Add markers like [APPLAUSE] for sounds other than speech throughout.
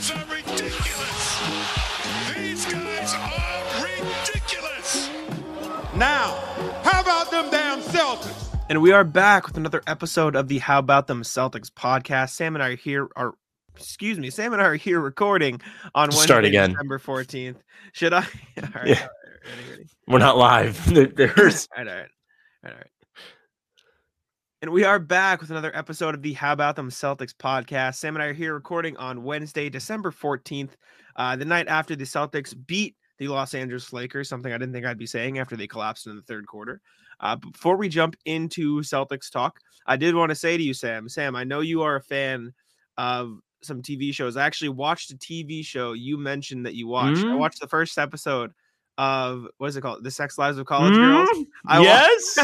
guys are ridiculous. These guys are ridiculous. Now, how about them damn Celtics? And we are back with another episode of the How About Them Celtics podcast. Sam and I are here are excuse me, Sam and I are here recording on Wednesday, Start again. December 14th. Should I? [LAUGHS] All right, Yeah. all right, ready, ready. We're not live. [LAUGHS] There- There's [LAUGHS] All right, all right, all right, all right. And we are back with another episode of the How About Them Celtics podcast. Sam and I are here recording on Wednesday, December 14th, uh, the night after the Celtics beat the Los Angeles Lakers, something I didn't think I'd be saying after they collapsed in the third quarter. Uh, before we jump into Celtics talk, I did want to say to you, Sam, Sam, I know you are a fan of some TV shows. I actually watched a TV show you mentioned that you watched. I Mm? watched the first episode of what is it called? The Sex Lives of College Girls. Mm, I yes.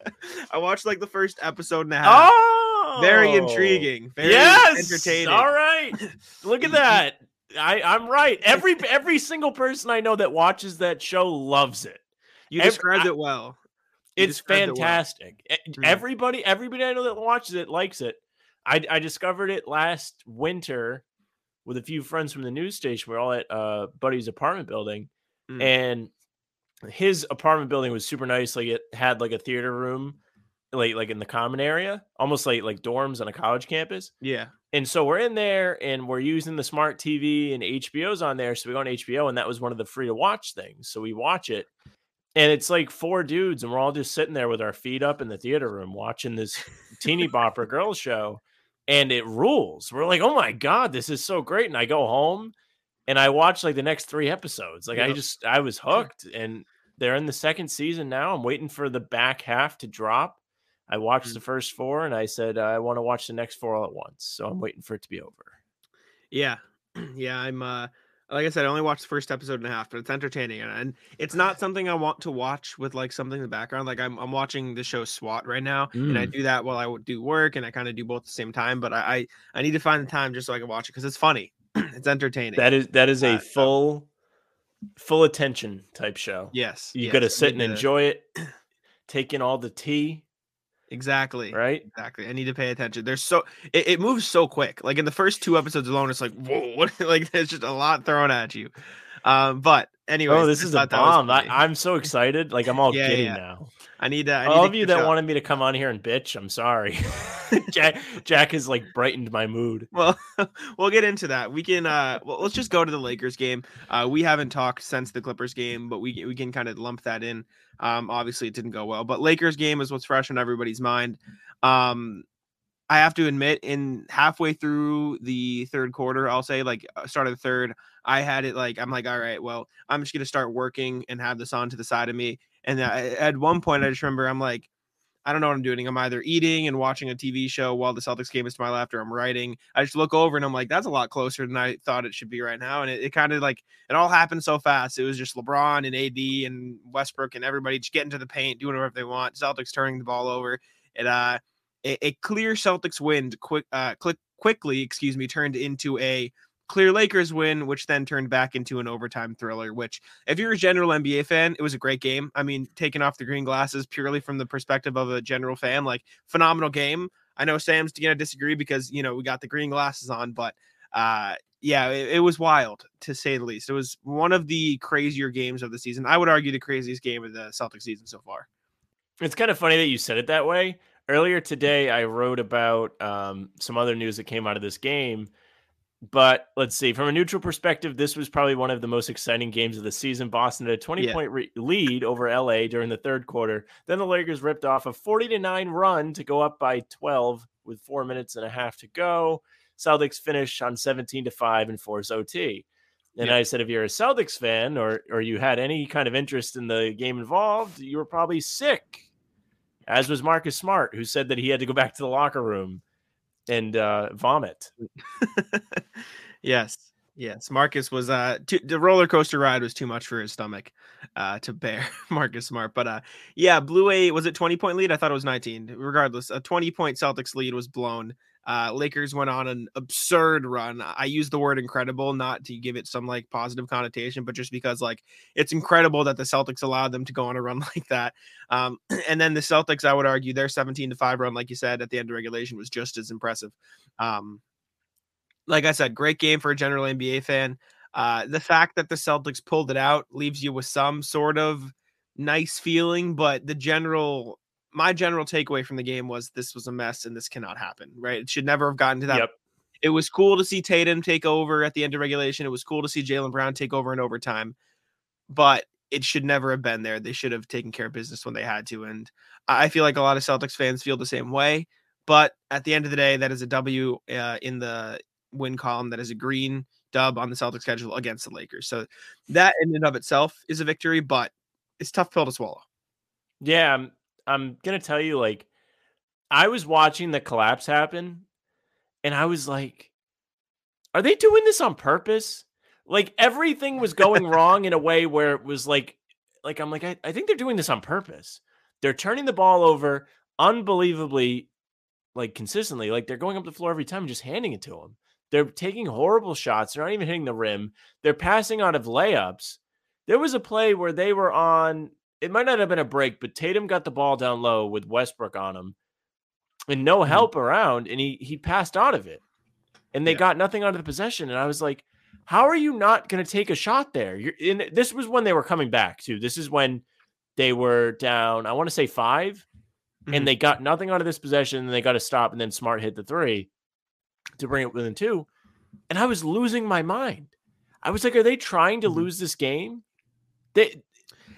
[LAUGHS] I watched like the first episode and a half. oh, Very intriguing. Very yes. entertaining. All right. [LAUGHS] Look at that. I I'm right. [LAUGHS] Every every single person I know that watches that show loves it. You Ev- described I- it well. You It's described it well. fantastic. Mhm. Everybody everybody I know that watches it likes it. I I discovered it last winter with a few friends from the news station. We're all at uh buddy's apartment building Mm. and his apartment building was super nice. Like it had like a theater room, like like in the common area, almost like like dorms on a college campus. Yeah. And so we're in there and we're using the smart TV and HBO's on there. So we go on HBO and that was one of the free to watch things. So we watch it. And it's like four dudes, and we're all just sitting there with our feet up in the theater room watching this teeny bopper girl show. And it rules. We're like, oh my God, this is so great. And I go home and I watched like the next three episodes. Like I just I was hooked. And they're in the second season now. I'm waiting for the back half to drop. I watched Mm. the first four and I said I want to watch the next four all at once. So I'm waiting for it to be over. Yeah. [CLEARS THROAT] Yeah. I'm uh like I said, I only watched the first episode and a half, but it's entertaining and, and it's not [SIGHS] something I want to watch with like something in the background. Like I'm I'm watching the show SWAT right now, and I Mm. do that while I do work, and I kind of do both at the same time. But I I, I need to find the time just so I can watch it because it's funny, [LAUGHS] it's entertaining. That is that is a Uh, so- full full attention type show. yes, You yes, got to sit and enjoy it, [CLEARS THROAT] take in all the tea, Exactly. right? Exactly. I need to pay attention. There's so it, it moves so quick. Like in the first two episodes alone, it's like whoa, what? [LAUGHS] like there's just a lot thrown at you. Um, but anyway, oh, this is a bomb. I, I'm so excited. Like I'm all [LAUGHS] Yeah, giddy yeah. now. I need to. I need All of you that up. wanted me to come on here and bitch, I'm sorry. [LAUGHS] Jack Jack has like brightened my mood. Well, [LAUGHS] we'll get into that. We can. uh Well, let's just go to the Lakers game. Uh We haven't talked since the Clippers game, but we we can kind of lump that in. Um, obviously it didn't go well, but Lakers game is what's fresh in everybody's mind. Um, I have to admit, in halfway through the third quarter, I'll say like uh, start of the third, I had it like I'm like, all right, well, I'm just gonna start working and have this on to the side of me. And I, at one point, I just remember I'm like, I don't know what I'm doing. I'm either eating and watching a TV show while the Celtics game is to my left, or I'm writing. I just look over and I'm like, that's a lot closer than I thought it should be right now. And it, it kind of like it all happened so fast. It was just LeBron and AD and Westbrook and everybody just getting to the paint, doing whatever they want. Celtics turning the ball over. It uh a, a clear Celtics win quick uh click quickly, excuse me, turned into a clear Lakers win, which then turned back into an overtime thriller. Which, if you're a general NBA fan, it was a great game. I mean, taking off the green glasses purely from the perspective of a general fan, like phenomenal game. I know Sam's gonna disagree because you know we got the green glasses on, but uh yeah, it, it was wild to say the least. It was one of the crazier games of the season. I would argue the craziest game of the Celtics season so far. It's kind of funny that you said it that way. Earlier today, I wrote about um, some other news that came out of this game. But let's see, from a neutral perspective, this was probably one of the most exciting games of the season. Boston had a 20 Yeah. point re- lead over LA during the third quarter. Then the Lakers ripped off a 40 to 9 run to go up by 12 with four minutes and a half to go. Celtics finish on 17 to 5 and force OT. And Yeah. I said, if you're a Celtics fan or or you had any kind of interest in the game involved, you were probably sick. As was Marcus Smart, who said that he had to go back to the locker room and uh, vomit. [LAUGHS] yes. Yes. Marcus was uh too, the roller coaster ride was too much for his stomach uh to bear [LAUGHS] Marcus Smart. But uh yeah, blew a was it 20 point lead? I thought it was 19. Regardless, a 20 point Celtics lead was blown. Uh Lakers went on an absurd run. I use the word incredible not to give it some like positive connotation, but just because like it's incredible that the Celtics allowed them to go on a run [LAUGHS] like that. Um [CLEARS THROAT] and then the Celtics, I would argue their 17 to 5 run, like you said, at the end of regulation was just as impressive. Um like I said, great game for a general NBA fan. Uh, the fact that the Celtics pulled it out leaves you with some sort of nice feeling, but the general, my general takeaway from the game was this was a mess and this cannot happen. Right? It should never have gotten to that. Yep. It was cool to see Tatum take over at the end of regulation. It was cool to see Jaylen Brown take over in overtime, but it should never have been there. They should have taken care of business when they had to, and I feel like a lot of Celtics fans feel the same way. But at the end of the day, that is a W uh, in the win column. That is a green dub on the Celtics schedule against the Lakers. So that in and of itself is a victory, but it's tough pill to swallow. Yeah, I'm gonna tell you, like, I was watching the collapse happen, and I was like, are they doing this on purpose? Like everything was going [LAUGHS] wrong in a way where it was like, like I'm like, I, I think they're doing this on purpose. They're turning the ball over unbelievably, like consistently. Like they're going up the floor every time and just handing it to them. They're taking horrible shots. They're not even hitting the rim. They're passing out of layups. There was a play where they were on, it might not have been a break, but Tatum got the ball down low with Westbrook on him and no help around, and he he passed out of it. And they Yeah. got nothing out of the possession. And I was like, how are you not going to take a shot there? You're in this was when they were coming back too. This is when they were down, I want to say 5 Mhm. and they got nothing out of this possession, and they got to stop, and then Smart hit the three to bring it within two. And I was losing my mind. I was like, are they trying to Mhm. lose this game? They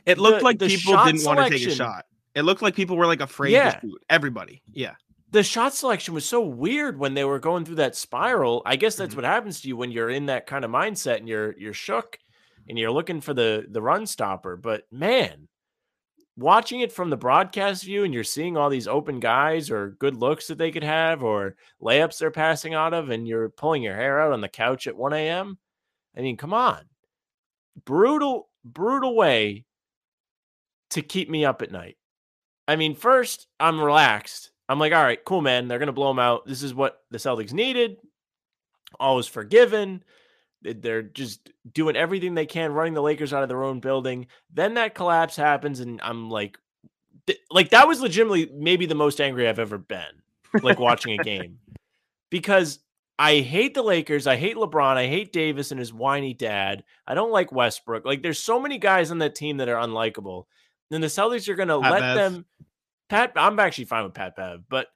It looked the- like the people didn't want to take a shot. It looked like people were like afraid Yeah. to shoot. Everybody. Yeah. the shot selection was so weird when they were going through that spiral. I guess that's Mhm. what happens to you when you're in that kind of mindset and you're you're shook and you're looking for the the run stopper. But man, watching it from the broadcast view and you're seeing all these open guys or good looks that they could have or layups they're passing out of and you're pulling your hair out on the couch at 1 a.m. I mean, come on. Brutal, brutal way to keep me up at night. I mean, first, I'm relaxed. I'm like, all right, cool, man. They're going to blow them out. This is what the Celtics needed. All is forgiven. They- They're just doing everything they can, running the Lakers out of their own building. Then that collapse happens, and I'm like, like that was legitimately maybe the most angry I've ever been, like watching a [LAUGHS] game, because I hate the Lakers. I hate LeBron. I hate Davis and his whiny dad. I don't like Westbrook. Like, there's so many guys on that team that are unlikable. And the Celtics are going to let Bev. them. Pat, I'm actually fine with Pat Bev, but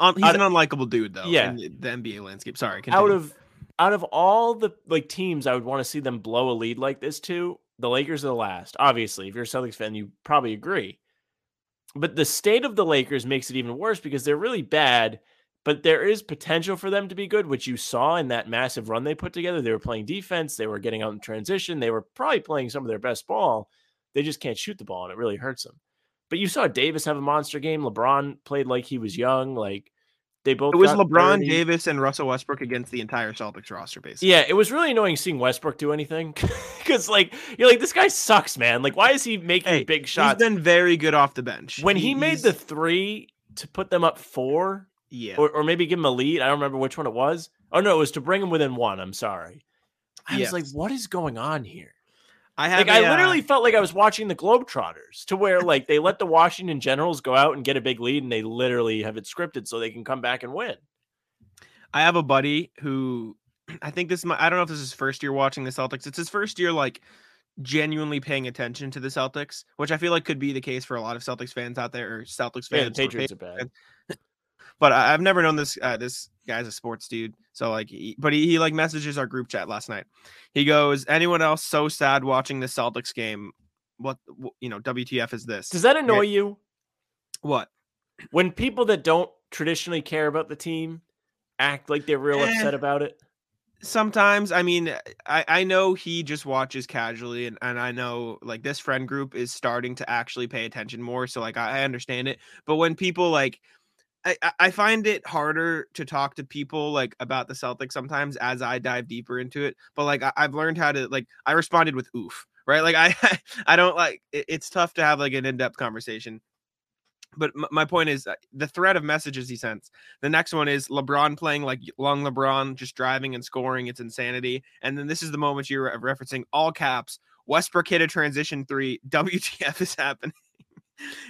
Um, he's an unlikable dude though. Yeah. In the, NBA landscape. Sorry. out of out of all the like teams I would want to see them blow a lead like this to, the Lakers are the last. Obviously, if you're a Celtics fan, you probably agree. But the state of the Lakers makes it even worse because they're really bad, but there is potential for them to be good, which you saw in that massive run they put together. They were playing defense, they were getting out in transition, they were probably playing some of their best ball. They just can't shoot the ball, and it really hurts them. But you saw Davis have a monster game. LeBron played like he was young. Like they both. it was LeBron, 30. Davis, and Russell Westbrook against the entire Celtics roster, basically. Yeah, it was really annoying seeing Westbrook do anything [LAUGHS] because, like, you're like, this guy sucks, man. Like, why is he making Hey, big He's shots? been very good off the bench. when he made the three to put them up four, yeah, or, or maybe give him a lead, I don't remember which one it was. Oh no, it was to bring him within one. I'm sorry. I was like, what is going on here? I have Like, I a, uh, literally felt like I was watching the Globetrotters, to where like they let the [LAUGHS] Washington Generals go out and get a big lead, and they literally have it scripted so they can come back and win. I have a buddy who [CLEARS THROAT] I think this. might- I don't know if this is his first year watching the Celtics. It's his first year like genuinely paying attention to the Celtics, which I feel like could be the case for a lot of Celtics fans out there or Celtics Yeah, fans. the or Patriots are Patriots bad. But I, I've never known this uh, this guy's a sports dude. So like, he, but he, he like messages our group chat last night. He goes, "Anyone else so sad watching the Celtics game? What wh- you know? WTF is this? Does that annoy you? what? when people that don't traditionally care about the team act like they're real Eh. upset about it. Sometimes, I mean, I I know he just watches casually, and and I know like this friend group is starting to actually pay attention more. So like, I, I understand it. But when people like. I, I- find it harder to talk to people like about the Celtics sometimes as I dive deeper into it. But like I, I've learned how to like I responded with oof, right? Like I [LAUGHS] I don't like it, it's tough to have like an in-depth conversation. But m- my point is uh, the thread of messages he sends. The next one is LeBron playing like long LeBron, just driving and scoring. It's insanity. And then this is the moment you're referencing all caps. Westbrook hit a transition three. [LAUGHS] WTF is happeing?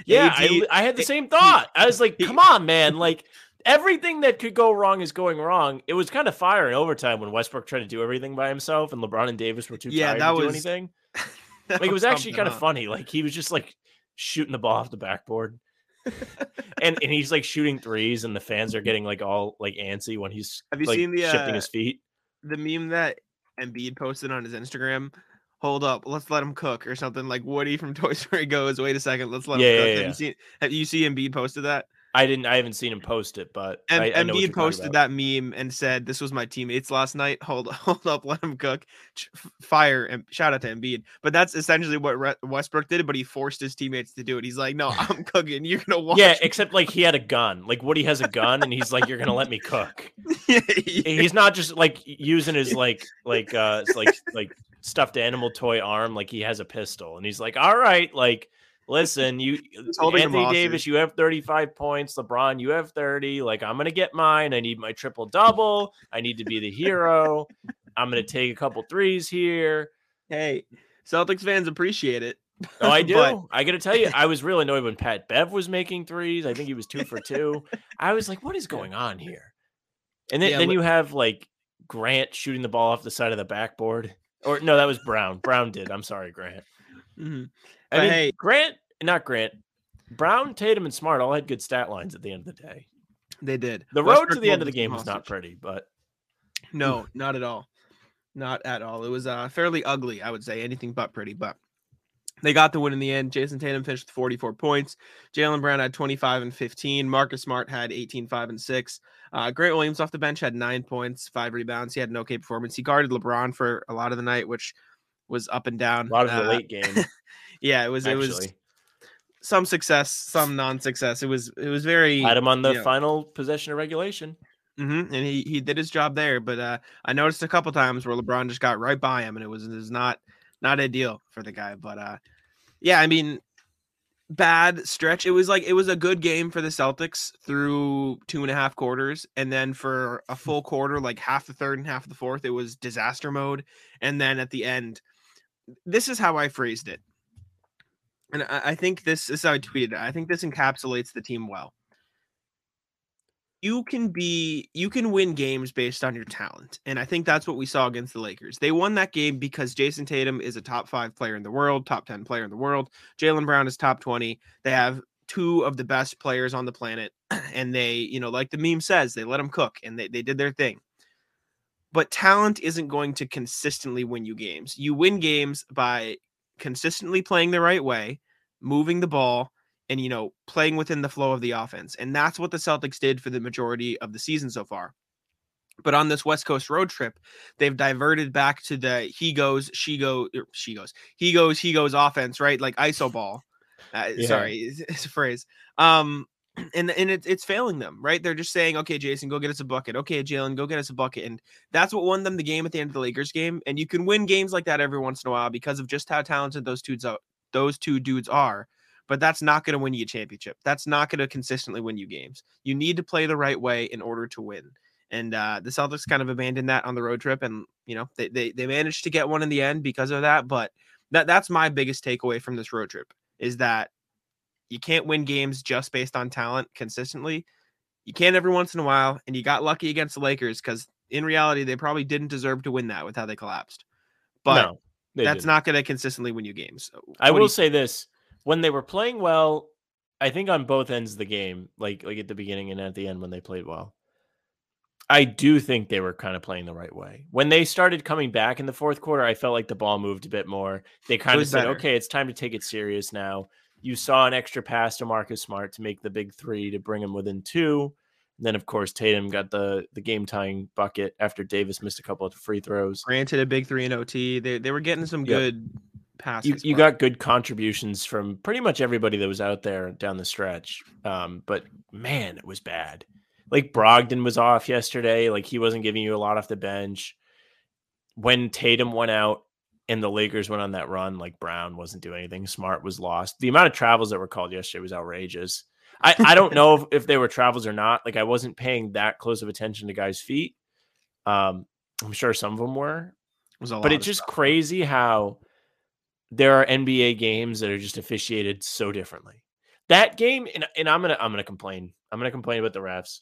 Yeah, I, I had the same [LAUGHS] thought. I was like, come on, man. Like everything that could go wrong is going wrong. It was kind of fire in overtime when Westbrook tried to do everything by himself and LeBron and Davis were too Yeah, tired that to do anything. [LAUGHS] That Like it was actually kind of funny. Like he was just like shooting the ball off the backboard. [LAUGHS] and and he's like shooting threes and the fans are getting like all like antsy when he's Have you like, seen the, shifting uh, his feet. the meme that Embiid posted on his Instagram. Hold up, let's let him cook or something like Woody from [LAUGHS] Toy Story goes. Wait a second, let's let him cook. yeah, have yeah. you seen? Have you see Embiid posted that? I didn't I haven't seen him post it, but And I, I Embiid posted that meme and said, "This was my teammates last night. Hold, [LAUGHS] hold up, let him cook. Fire and shout out to Embiid." But that's essentially what Re- Westbrook did. But he forced his teammates to do it. He's like, "No, [LAUGHS] I'm cooking. You're gonna watch." Yeah, except like he had a gun. Like Woody has a gun and he's like, You're gonna let me cook. [LAUGHS] yeah, He's not just like using his like like uh like like stuffed animal toy arm, like he has a pistol, and he's like, All right, like listen, you [LAUGHS] Anthony Davis, you have 35 points, LeBron, you have 30. Like, I'm gonna get mine. I need my triple double. I need to be the hero. I'm gonna take a couple threes here. hey, Celtics fans appreciate it. Oh, I [LAUGHS] do. But- I got to tell you, [LAUGHS] I was really annoyed when Pat Bev was making threes. I think he was two for two. I was like, what is going on here? And then, Yeah, then li- you have like Grant shooting the ball off the side of the backboard. Or no, that was Brown. Brown did. I'm sorry, Grant. Mhm. I mean, hey- Grant, not Grant. Brown, Tatum, and Smart all had good stat lines at the end of the day. They did. The road to the end of the game was not pretty, but No, [LAUGHS] not at all. Not at all. It was uh, fairly ugly, I would say. Anything but pretty, but they got the win in the end. Jayson Tatum finished with 44 points. Jaylen Brown had 25 and 15. Marcus Smart had 18, 5 and 6. Uh, Grant Williams off the bench had nine points, five rebounds. He had an okay performance. He guarded LeBron for a lot of the night, which was up and down. a lot of the Uh, late game. [LAUGHS] Yeah, it was. It was some success, some non-success. It was. It was very. had him on the yeah. final possession of regulation. hmm and he, he did his job there. But uh, I noticed a couple times where LeBron just got right by him, and it was, it was not not ideal for the guy. But uh, yeah, I mean, bad stretch. It was like it was a good game for the Celtics through two and a half quarters, and then for a full quarter, like half the third and half the fourth, it was disaster mode. And then at the end, this is how I phrased it. And I, I think this, this is how I tweeted it. I think this encapsulates the team well. You can be you can win games based on your talent and i think that's what we saw against the lakers. They won that game because jayson tatum is a top five player in the world top 10 player in the world. Jaylen brown is top 20 they have two of the best players on the planet [CLEARS THROAT] and they you know like the meme says they let them cook and they, they did their thing. But talent isn't going to consistently win you games. You win games by consistently playing the right way moving the ball and you know playing within the flow of the offense and that's what the celtics did for the majority of the season so far. But on this west coast road trip they've diverted back to the he goes she goes she goes he goes he goes offense right? Like iso ball. Uh, Yeah. sorry it's, [LAUGHS] it's a phrase. Um [CLEARS THROAT] and and it, it's failing them right they're just saying okay jayson go get us a bucket okay jaylen go get us a bucket and that's what won them the game at the end of the lakers game and you can win games like that every once in a while because of just how talented those dudes are those two dudes are but that's not going to win you a championship. That's not going to consistently win you games. You need to play the right way in order to win. And uh, the Celtics kind of abandoned that on the road trip, and you know they, they they managed to get one in the end because of that. But that that's my biggest takeaway from this road trip is that you can't win games just based on talent consistently. You can every once in a while, and you got lucky against the Lakers because in reality they probably didn't deserve to win that with how they collapsed. But no, they that's didn't. not going to consistently win you games. Uh, I What do will say this: when they were playing well, I think on both ends of the game, like like at the beginning and at the end when they played well, I do think they were kind of playing the right way. When they started coming back in the fourth quarter, I felt like the ball moved a bit more. They kind of said, better. "Okay, it's time to take it serious now." You saw an extra pass to Marcus Smart to make the big three to bring him within two. And then, of course, Tatum got the the game tying bucket after Davis missed a couple of free throws. granted a big three in OT. They they were getting some Yep. good passes. you, you got good contributions from pretty much everybody that was out there down the stretch. Um, but man, it was bad. Like Brogdon was off yesterday. Like he wasn't giving you a lot off the bench. When Tatum went out and the Lakers went on that run, like Brown wasn't doing anything. Smart was lost. The amount of travels that were called yesterday was outrageous. I, I don't know if, if they were travels or not. Like I wasn't paying that close of attention to guys' feet. Um, I'm sure some of them were, was a lot but it's just stuff. crazy how there are NBA games that are just officiated so differently. That game, and, and I'm gonna I'm gonna complain. I'm gonna complain about the refs.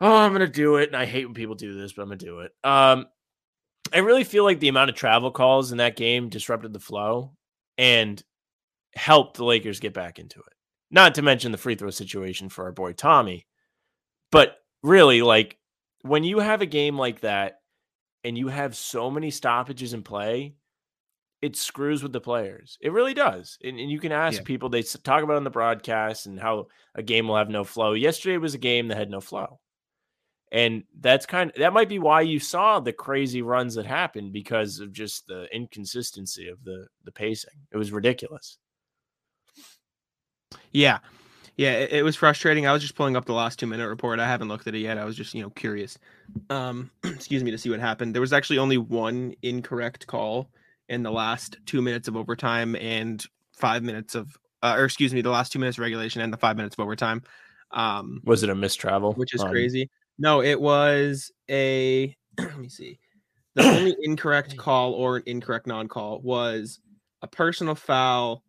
Oh, I'm gonna do it, and I hate when people do this, but I'm gonna do it. Um, I really feel like the amount of travel calls in that game disrupted the flow and helped the Lakers get back into it. Not to mention the free throw situation for our boy Tommy, but really, like when you have a game like that and you have so many stoppages in play, it screws with the players. It really does. And, and you can ask Yeah. people, they talk about on the broadcast and how a game will have no flow. Yesterday was a game that had no flow. And that's kind of that might be why you saw the crazy runs that happened because of just the inconsistency of the the pacing. It was ridiculous. Yeah. Yeah, it, it was frustrating. I was just pulling up the last two minute report. I haven't looked at it yet. I was just, you know, curious. Um, [CLEARS THROAT] excuse me, to see what happened. There was actually only one incorrect call in the last two minutes of overtime and five minutes of, uh, or excuse me, the last two minutes of regulation and the five minutes of overtime. Um, Was it a mistravel? which is crazy. No, it was a. [CLEARS THROAT] let me see. The [COUGHS] only incorrect call or an incorrect non-call was a personal foul.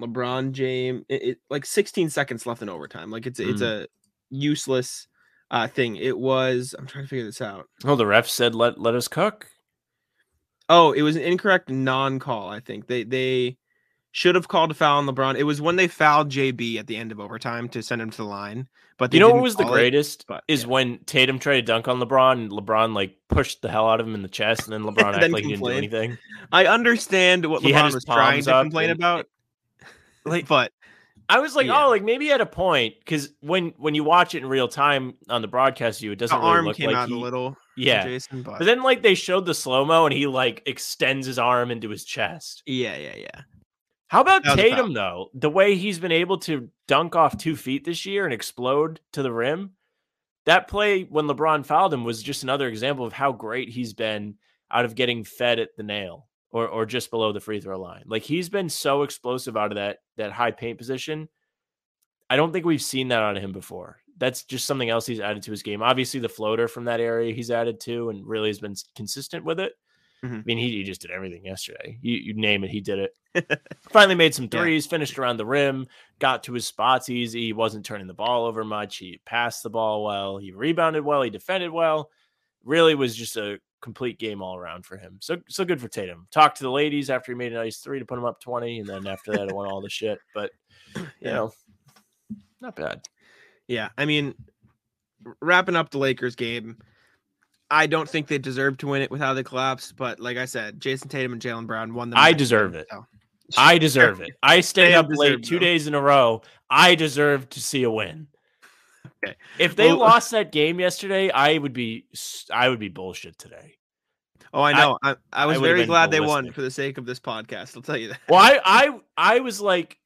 LeBron James, it, it- like 16 seconds left in overtime. Like it's it's Mm. a useless uh thing. It was. I'm trying to figure this out. Oh, the ref said let let us cook. Oh, it was an incorrect non-call. I think they they should have called a foul on LeBron. It was when they fouled JB at the end of overtime to send him to the line. But You know what was the call it. greatest but, is yeah. when Tatum tried to dunk on LeBron and LeBron like pushed the hell out of him in the chest, and then [LAUGHS] LeBron And acted then like he didn't do anything. I understand what He LeBron was trying to complain and- about, [LAUGHS] Like but I was like, Yeah. oh, like maybe at a point because when when you watch it in real time on the broadcast view, it doesn't really arm look came like out he, a little. yeah. Jayson, but, But then like they showed the slow mo and he like extends his arm into his chest. yeah, yeah, yeah. How about. Tatum though? The way he's been able to dunk off two feet this year and explode to the rim. That play when LeBron fouled him was just another example of how great he's been out of getting fed at the nail or or just below the free throw line. Like he's been so explosive out of that that high paint position. I don't think we've seen that out of him before. That's just something else he's added to his game. Obviously, the floater from that area he's added to and really has been consistent with it. Mhm. I mean, he, he just did everything yesterday. You, you name it, he did it. [LAUGHS] Finally made some Yeah. threes, finished around the rim, got to his spots easy. He wasn't turning the ball over much. He passed the ball well. He rebounded well. He defended well. Really was just a complete game all around for him. So so good for Tatum. Talked to the ladies after he made a nice three to put him up 20. And then after that, it won all the shit. But [LAUGHS] you Yeah. know, not bad. Yeah, I mean, wrapping up the Lakers game, I don't think they deserve to win it with how they collapsed. But like I said, Jayson Tatum and Jaylen Brown won them. I that deserve it. so. I deserve it. I stayed up late two though. days in a row. I deserve to see a win. Okay. If they Well- lost that game yesterday, I would be I would be bullshit today. Oh, I know. I, I, was would've very glad they won for the sake of this podcast. I'll tell you that. Well, I I I was like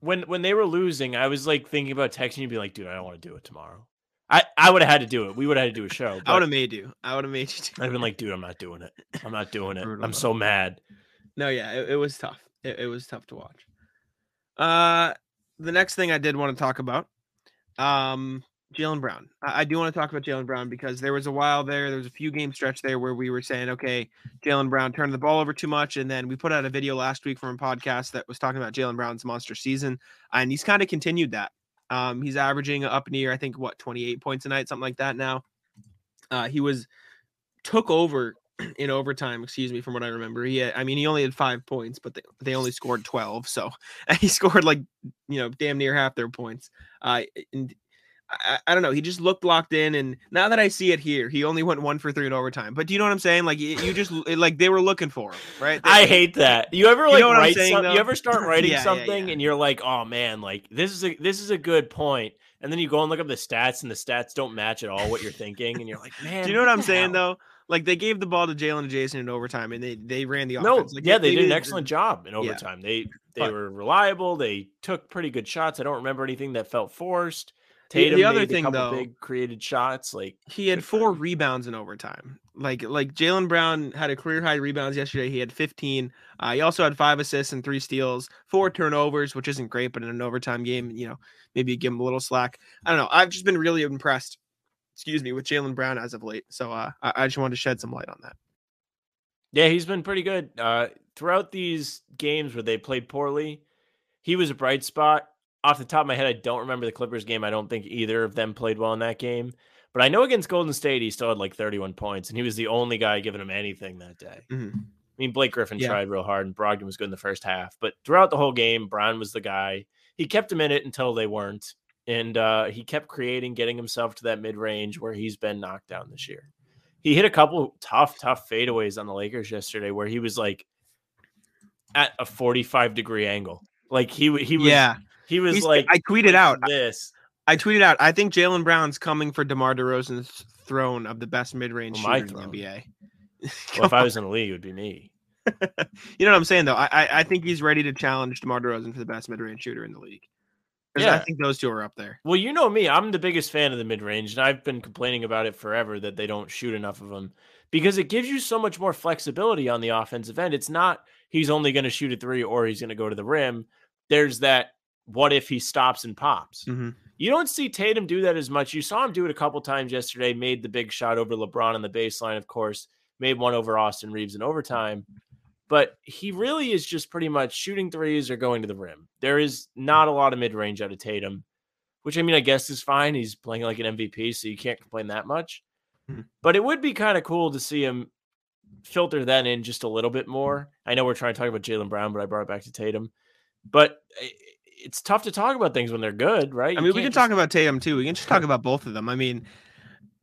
when when they were losing, I was like thinking about texting you, and be like, dude, I don't want to do it tomorrow. I I would have had to do it. We would have had to do a show. I would have made you. I would have made you. Do I've been like, dude, I'm not doing it. I'm not doing it. I'm so mad. No, yeah, it, it was tough. It, it was tough to watch. Uh, the next thing I did want to talk about, um, Jaylen Brown. I, I do want to talk about Jaylen Brown because there was a while there, there was a few game stretch there where we were saying, okay, Jaylen Brown turned the ball over too much, and then we put out a video last week from a podcast that was talking about Jaylen Brown's monster season, and he's kind of continued that. Um, he's averaging up near, I think, what 28 points a night, something like that. Now, uh, he was took over [CLEARS THROAT] in overtime, excuse me, from what I remember. He had, I mean, he only had five points, but they, they only scored 12. So [LAUGHS] he scored like, you know, damn near half their points. Uh, and I, I don't know. He just looked locked in. And now that I see it here, he only went one for three in overtime. But do you know what I'm saying? Like, you, you just, like, they were looking for him, right? I hate that. You ever You like know what I'm write saying, some- You ever start [LAUGHS] writing Yeah, yeah, something yeah. and you're like, oh man, like this is a this is a good point, and then you go and look up the stats and the stats don't match at all what you're thinking, and you're like, man, Do you know what I'm the saying, hell?" though? Like, they gave the ball to Jaylen and Jayson in overtime, and they, they ran the No, offense. Like, yeah, they did an excellent job in Yeah. overtime. They they But- were reliable. They took pretty good shots. I don't remember anything that felt forced. The- the other thing, though- big created shots. Like he had four him. rebounds in overtime. Like like Jaylen Brown had a career high rebounds yesterday. He had 15. Uh, he also had five assists and three steals, four turnovers, which isn't great, but in an overtime game, you know, maybe give him a little slack. I don't know. I've just been really impressed. Excuse me, with Jaylen Brown as of late. So uh, I, I just wanted to shed some light on that. Yeah, he's been pretty good. Uh, throughout these games where they played poorly, he was a bright spot. Off the top of my head, I don't remember the Clippers game. I don't think either of them played well in that game. But I know against Golden State, he still had like 31 points, and he was the only guy giving him anything that day. Mhm. I mean, Blake Griffin Yeah. tried real hard, and Brogdon was good in the first half. But throughout the whole game, Brown was the guy. He kept him in it until they weren't, and uh, he kept creating, getting himself to that mid range where he's been knocked down this year. He hit a couple tough, tough fadeaways on the Lakers yesterday, where he was like at a 45 degree angle. Like he he was Yeah, he was He's- like I tweeted out. this. I tweeted out. I think Jaylen Brown's coming for DeMar DeRozan's throne of the best oh, mid-range Well, shooter in the NBA. [LAUGHS] Well, if I was in the league, it would be me. [LAUGHS] you know what I'm saying though. I, I I think he's ready to challenge DeMar DeRozan for the best mid-range shooter in the league. Because I think those two are up there. Well, you know me, I'm the biggest fan of the mid range, and I've been complaining about it forever that they don't shoot enough of them because it gives you so much more flexibility on the offensive end. It's not he's only going to shoot a three or he's going to go to the rim. There's that what if he stops and pops. Mhm. You don't see Tatum do that as much. You saw him do it a couple times yesterday, made the big shot over LeBron on the baseline, of course, made one over Austin Reaves in overtime. But he really is just pretty much shooting threes or going to the rim. There is not a lot of mid range out of Tatum, which I mean, I guess is fine. He's playing like an MVP, so you can't complain that much. Mhm. But it would be kind of cool to see him filter that in just a little bit more. I know we're trying to talk about Jaylen Brown, but I brought it back to Tatum. But i- it's tough to talk about things when they're good, right? I mean, we can just- talk about Tatum too. We can just talk [LAUGHS] about both of them. I mean,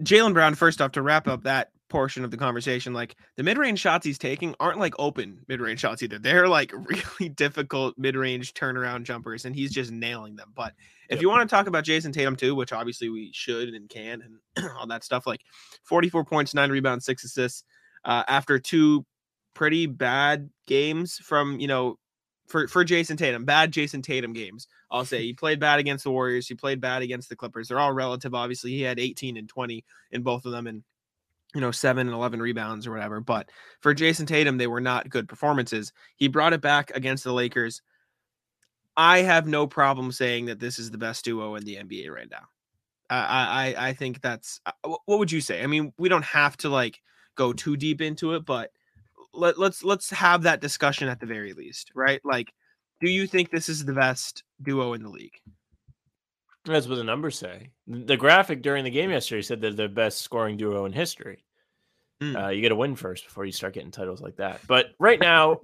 Jaylen Brown. First off, to wrap up that portion of the conversation, like the mid-range shots he's taking aren't like open mid-range shots either. They're like [LAUGHS] really difficult mid-range turnaround jumpers, and he's just nailing them. But if Yep. you want to talk about Jayson Tatum too, which obviously we should and can, and [CLEARS THROAT] all that stuff, like 44 points, nine rebounds, six assists, uh, after two pretty bad games from you know for for Jayson Tatum, bad Jayson Tatum games. I'll say he played bad against the Warriors. He played bad against the Clippers. They're all relative. Obviously, he had 18 and 20 in both of them, and you know seven and 11 rebounds or whatever. But for Jayson Tatum, they were not good performances. He brought it back against the Lakers. I have no problem saying that this is the best duo in the NBA right now. I I I think that's uh, what would you say? I mean, we don't have to like go too deep into it, but let, let's let's have that discussion at the very least, right? Like, do you think this is the best duo in the league? That's what the numbers say. The graphic during the game yesterday said they're the best scoring duo in history. Hmm. Uh, you got to win first before you start getting titles like that. But right now,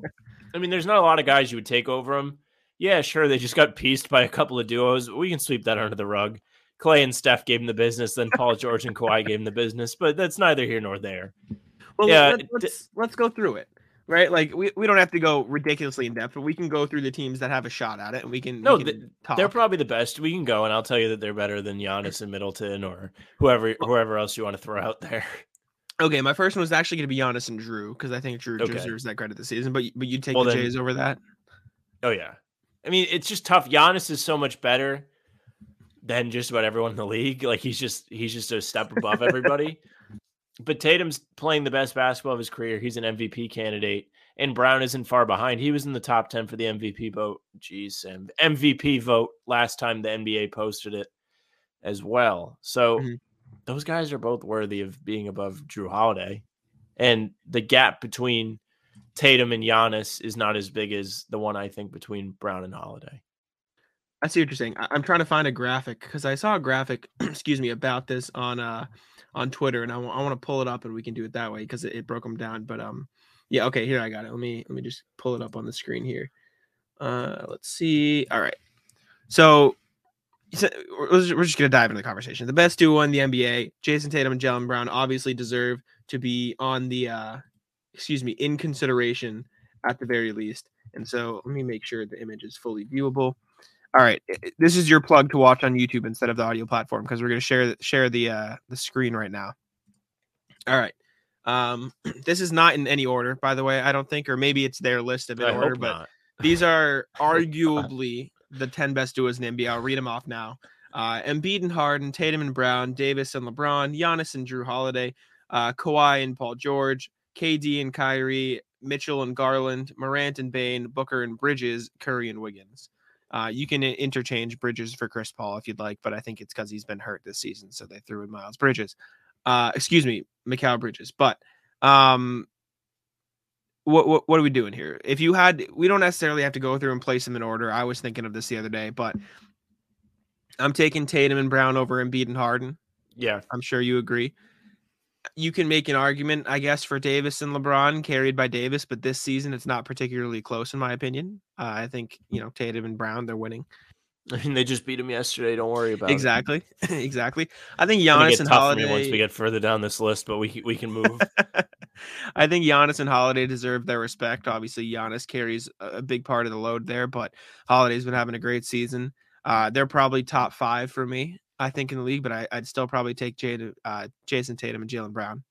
I mean, there's not a lot of guys you would take over them. Yeah, sure, they just got pieced by a couple of duos. We can sweep that under the rug. Klay and Steph gave him the business, then Paul George and Kawhi gave him the business, but that's neither here nor there. Well, Yeah, let, it- let's let's go through it, right? Like, we, we don't have to go ridiculously in depth, but we can go through the teams that have a shot at it, and we can No, we can th- talk. They're probably the best. We can go, and I'll tell you that they're better than Giannis and Middleton or whoever oh. whoever else you want to throw out there. okay. My first one was actually going to be Giannis and Jrue because I think Jrue Okay. deserves that credit this season. But but you take Well, the then- Jays over that. Oh yeah. I mean, it's just tough. Giannis is so much better than just about everyone in the league. Like he's just he's just a step above everybody. [LAUGHS] but Tatum's playing the best basketball of his career. He's an MVP candidate, and Brown isn't far behind. He was in the top ten for the MVP vote. Jeez, Sam, MVP vote last time the NBA posted it as well. So Mhm. those guys are both worthy of being above Jrue Holiday, and the gap between Tatum and Giannis is not as big as the one I think between Brown and Holiday. I see what you're saying. I- I'm trying to find a graphic because I saw a graphic, [CLEARS THROAT] excuse me, about this on uh on Twitter, and I want to pull it up, and we can do it that way because it, it broke them down. But um, yeah, okay, here I got it. Let me let me just pull it up on the screen here. Uh, let's see. All right, so. We're just just gonna dive into the conversation. The best duo in the NBA, Jayson Tatum and Jaylen Brown, obviously deserve to be on the, uh, excuse me, in consideration at the very least. And so let me make sure the image is fully viewable. All right, this is your plug to watch on YouTube instead of the audio platform because we're going to share the- share the uh, the screen right now. All right, um, [CLEARS THROAT] this is not in any order, by the way. I don't think, or maybe it's their list of in I order, but not. [LAUGHS] these are arguably the 10 best duos in NBA. I'll read them off now. Uh, Embiid and Harden, Tatum and Brown, Davis and LeBron, Giannis and Jrue Holiday, uh, Kawhi and Paul George, KD and Kyrie, Mitchell and Garland, Morant and Bane, Booker and Bridges, Curry and Wiggins. Uh, you can interchange Bridges for Chris Paul if you'd like, but I think it's because he's been hurt this season, so they threw in Miles Bridges. Uh, excuse me, Mikal Bridges. But um, what, what what are we doing here? If you had, we don't necessarily have to go through and place them in order. I was thinking of this the other day, but I'm taking Tatum and Brown over Embiid and Harden. Yeah. I'm sure you agree. You can make an argument, I guess, for Davis and LeBron carried by Davis, but this season it's not particularly close in my opinion. Uh, I think you know Tatum and Brown they're winning. [LAUGHS] I mean, they just beat him yesterday. Don't worry about Exactly, [LAUGHS] exactly. I think it. Giannis and Holiday. once we get further down this list, but we we can move. [LAUGHS] I think Giannis and Holiday deserve their respect. Obviously, Giannis carries a a big part of the load there, but Holiday's been having a great season. Uh, they're probably top five for me, I think, in the league, but I, I'd still probably take Jada, uh, Jayson Tatum and Jaylen Brown.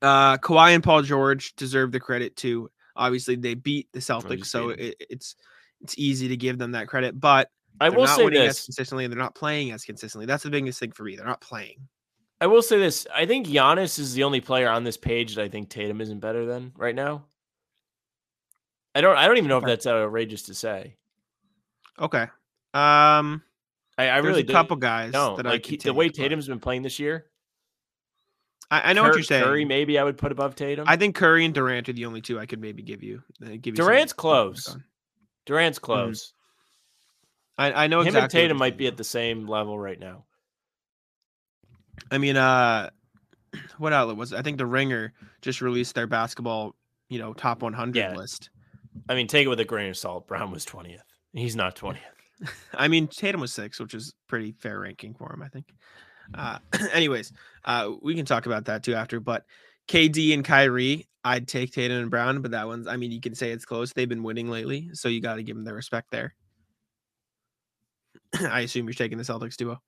Uh, Kawhi and Paul George deserve the credit too. Obviously, they beat the Celtics, so it, it's it's easy to give them that credit. But I will not say this. consistently, and they're not playing as consistently. That's the biggest thing for me. They're not playing. I will say this. I think Giannis is the only player on this page that I think Tatum isn't better than right now. I don't. I don't even know if that's outrageous to say. Okay. Um, I, I there's really a couple guys No, that like he- the way Tatum's been playing this year. I, I know what you're saying. Curry, maybe I would put above Tatum. I think Curry and Durant are the only two I could maybe give you. uh, Give you Durant's close. Durant's close. I, I know Him exactly. and Tatum might be at the same level right now. I mean, uh, [CLEARS THROAT] what outlet was? It? I think the Ringer just released their basketball, you know, top 100 Yeah. list. I mean, take it with a grain of salt. Brown was twentieth. He's not twentieth. I mean, Tatum was six, which is pretty fair ranking for him, I think. Uh, [CLEARS THROAT] anyways, uh, we can talk about that too after. But KD and Kyrie, I'd take Tatum and Brown, but that one's, I mean, you can say it's close. They've been winning lately, so you got to give them their respect there. [CLEARS THROAT] I assume you're taking the Celtics duo.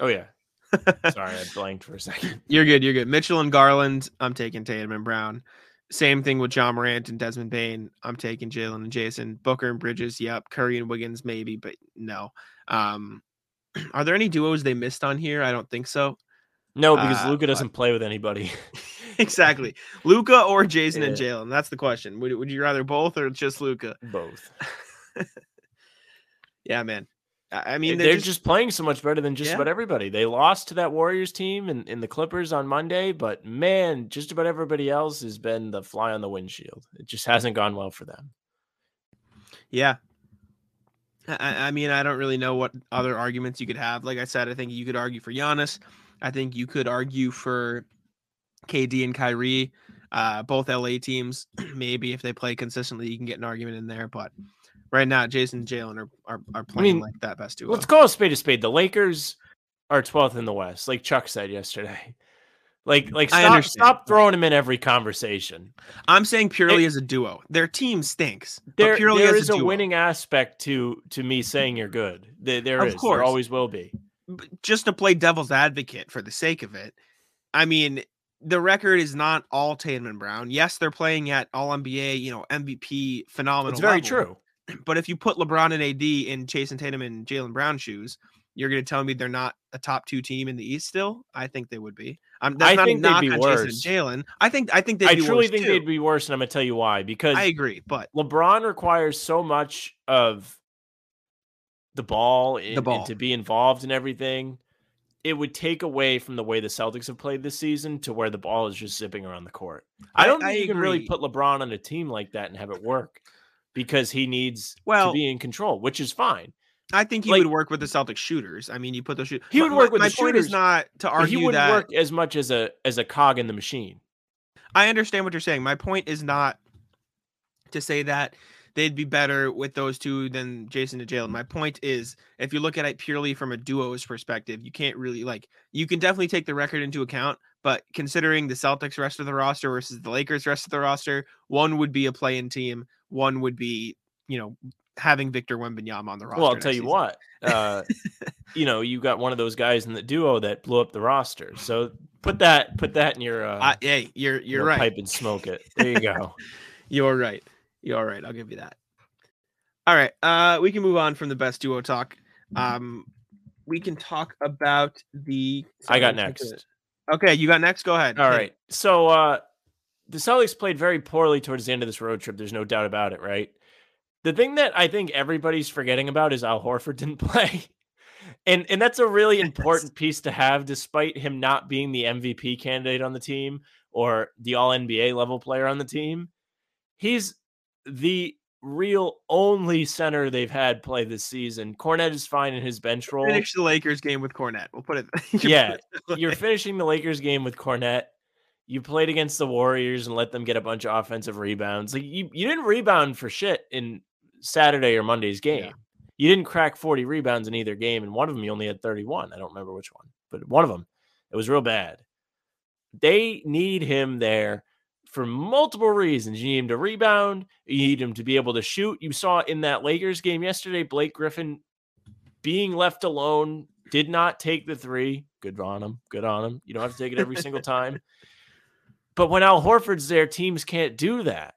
Oh yeah. [LAUGHS] Sorry, I blanked for a second. You're good. You're good. Mitchell and Garland. I'm taking Tatum and Brown. Same thing with John Morant and Desmond Bane. I'm taking Jaylen and Jayson. Booker and Bridges. Yep. Curry and Wiggins, maybe, but no. Um, [CLEARS THROAT] are there any duos they missed on here? I don't think so. No, because Uh, Luka doesn't play with anybody. [LAUGHS] [LAUGHS] exactly. Luka or Jayson and Jaylen. That's the question. Would, would you rather both or just Luka? Both. [LAUGHS] Yeah, man. I mean, they're, they're, just, just, playing so much better than just Yeah. about everybody. They lost to that Warriors team and in, the Clippers on Monday, but man, just about everybody else has been the fly on the windshield. It just hasn't gone well for them. Yeah. I- I, I mean, I don't really know what other arguments you could have. Like I said, I think you could argue for Giannis. I think you could argue for KD and Kyrie, uh, both LA teams. [CLEARS THROAT] Maybe if they play consistently, you can get an argument in there. But right now, Jayson and Jaylen are, are, are playing mean, like that best duo. Let's call a spade a spade. The Lakers are 12th in the West, like Chuck said yesterday. [LAUGHS] Like, like stop, stop throwing them in every conversation. I'm saying purely as a duo. Their team stinks. but There, purely there is a duo. winning aspect to to me saying you're good. There, there Of is. course. There always will be. b- just to play devil's advocate for the sake of it, I mean, the record is not all Tatum and Brown. Yes, they're playing at All NBA, you know, MVP, phenomenal. It's very level. true. But if you put LeBron and AD in Jayson Tatum and Jaylen Brown shoes, you're going to tell me they're not a top two team in the East still? I think they would be. I'm that's I not think a they'd be on worse. Jayson and Jaylen. I think I think they'd I truly worse think too. they'd be worse, and I'm gonna tell you why. Because I agree, but LeBron requires so much of the ball, in, ball. and to be involved in everything. It would take away from the way the Celtics have played this season to where the ball is just zipping around the court. I I- don't I think you can really put LeBron on a team like that and have it work because he needs Well- to be in control, which is fine. I think he like- would work with the Celtics shooters. I mean, you put those shooters. He would work with my the point is not to argue he wouldn't that work as much as a as a cog in the machine. I understand what you're saying. My point is not to say that they'd be better with those two than Jayson and Jaylen. My point is, if you look at it purely from a duo's perspective, you can't really like. You can definitely take the record into account, but considering the Celtics rest of the roster versus the Lakers rest of the roster, one would be a play-in team, one would be, you know, having Victor Wembanyama on the roster. Well, I'll tell you season. what. Uh, [LAUGHS] you know, you got one of those guys in the duo that blew up the roster. So put that put that in your uh, I, hey, you're you you're know, right. pipe and smoke it. There you go. [LAUGHS] You're right. You're right. I'll give you that. All right. Uh we can move on from the best duo talk. Um we can talk about the I got Sorry, let's get to next. Okay, you got next. Go ahead. All it. right. So uh the Celtics played very poorly towards the end of this road trip. There's no doubt about it, right? The thing that I think everybody's forgetting about is Al Horford [LAUGHS] didn't play. And and that's a really [LAUGHS] important piece to have despite him not being the MVP candidate on the team or the all NBA level player on the team. He's the real only center they've had play this season. Kornet is fine in his bench role. Finish the Lakers game with Kornet. We'll put it. Yeah, You're finishing the Lakers game with Kornet. [LAUGHS] You played against the Warriors and let them get a bunch of offensive rebounds. Like you, you didn't rebound for shit in Saturday or Monday's game. Yeah. You didn't crack 40 rebounds in either game. And one of them, you only had 31. I don't remember which one, but one of them, it was real bad. They need him there for multiple reasons. You need him to rebound, you need him to be able to shoot. You saw in that Lakers game yesterday, Blake Griffin being left alone, did not take the three. Good on him. Good on him. You don't have to take it every single [LAUGHS] time. But when Al Horford's there, teams can't do that.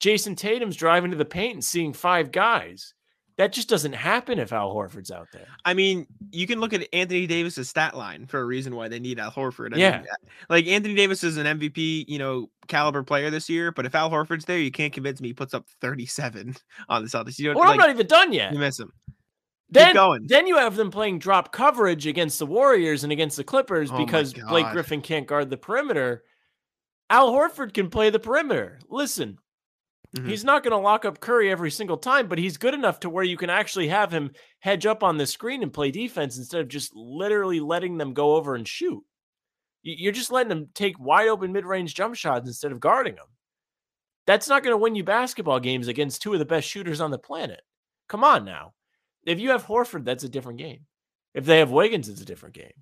Jayson Tatum's driving to the paint and seeing five guys. That just doesn't happen if Al Horford's out there. I mean, you can look at Anthony Davis's stat line for a reason why they need Al Horford. I Yeah. mean, like Anthony Davis is an MVP, you know, caliber player this year, but if Al Horford's there, you can't convince me he puts up 37 [LAUGHS] on the Celtics. You don't Or I'm not even done yet. you miss him. Then, going. then you have them playing drop coverage against the Warriors and against the Clippers Oh because Blake Griffin can't guard the perimeter. Al Horford can play the perimeter. Listen, Mhm. he's not going to lock up Curry every single time, but he's good enough to where you can actually have him hedge up on the screen and play defense instead of just literally letting them go over and shoot. You're just letting them take wide open mid range jump shots instead of guarding them. That's not going to win you basketball games against two of the best shooters on the planet. Come on now. If you have Horford, that's a different game. If they have Wiggins, it's a different game.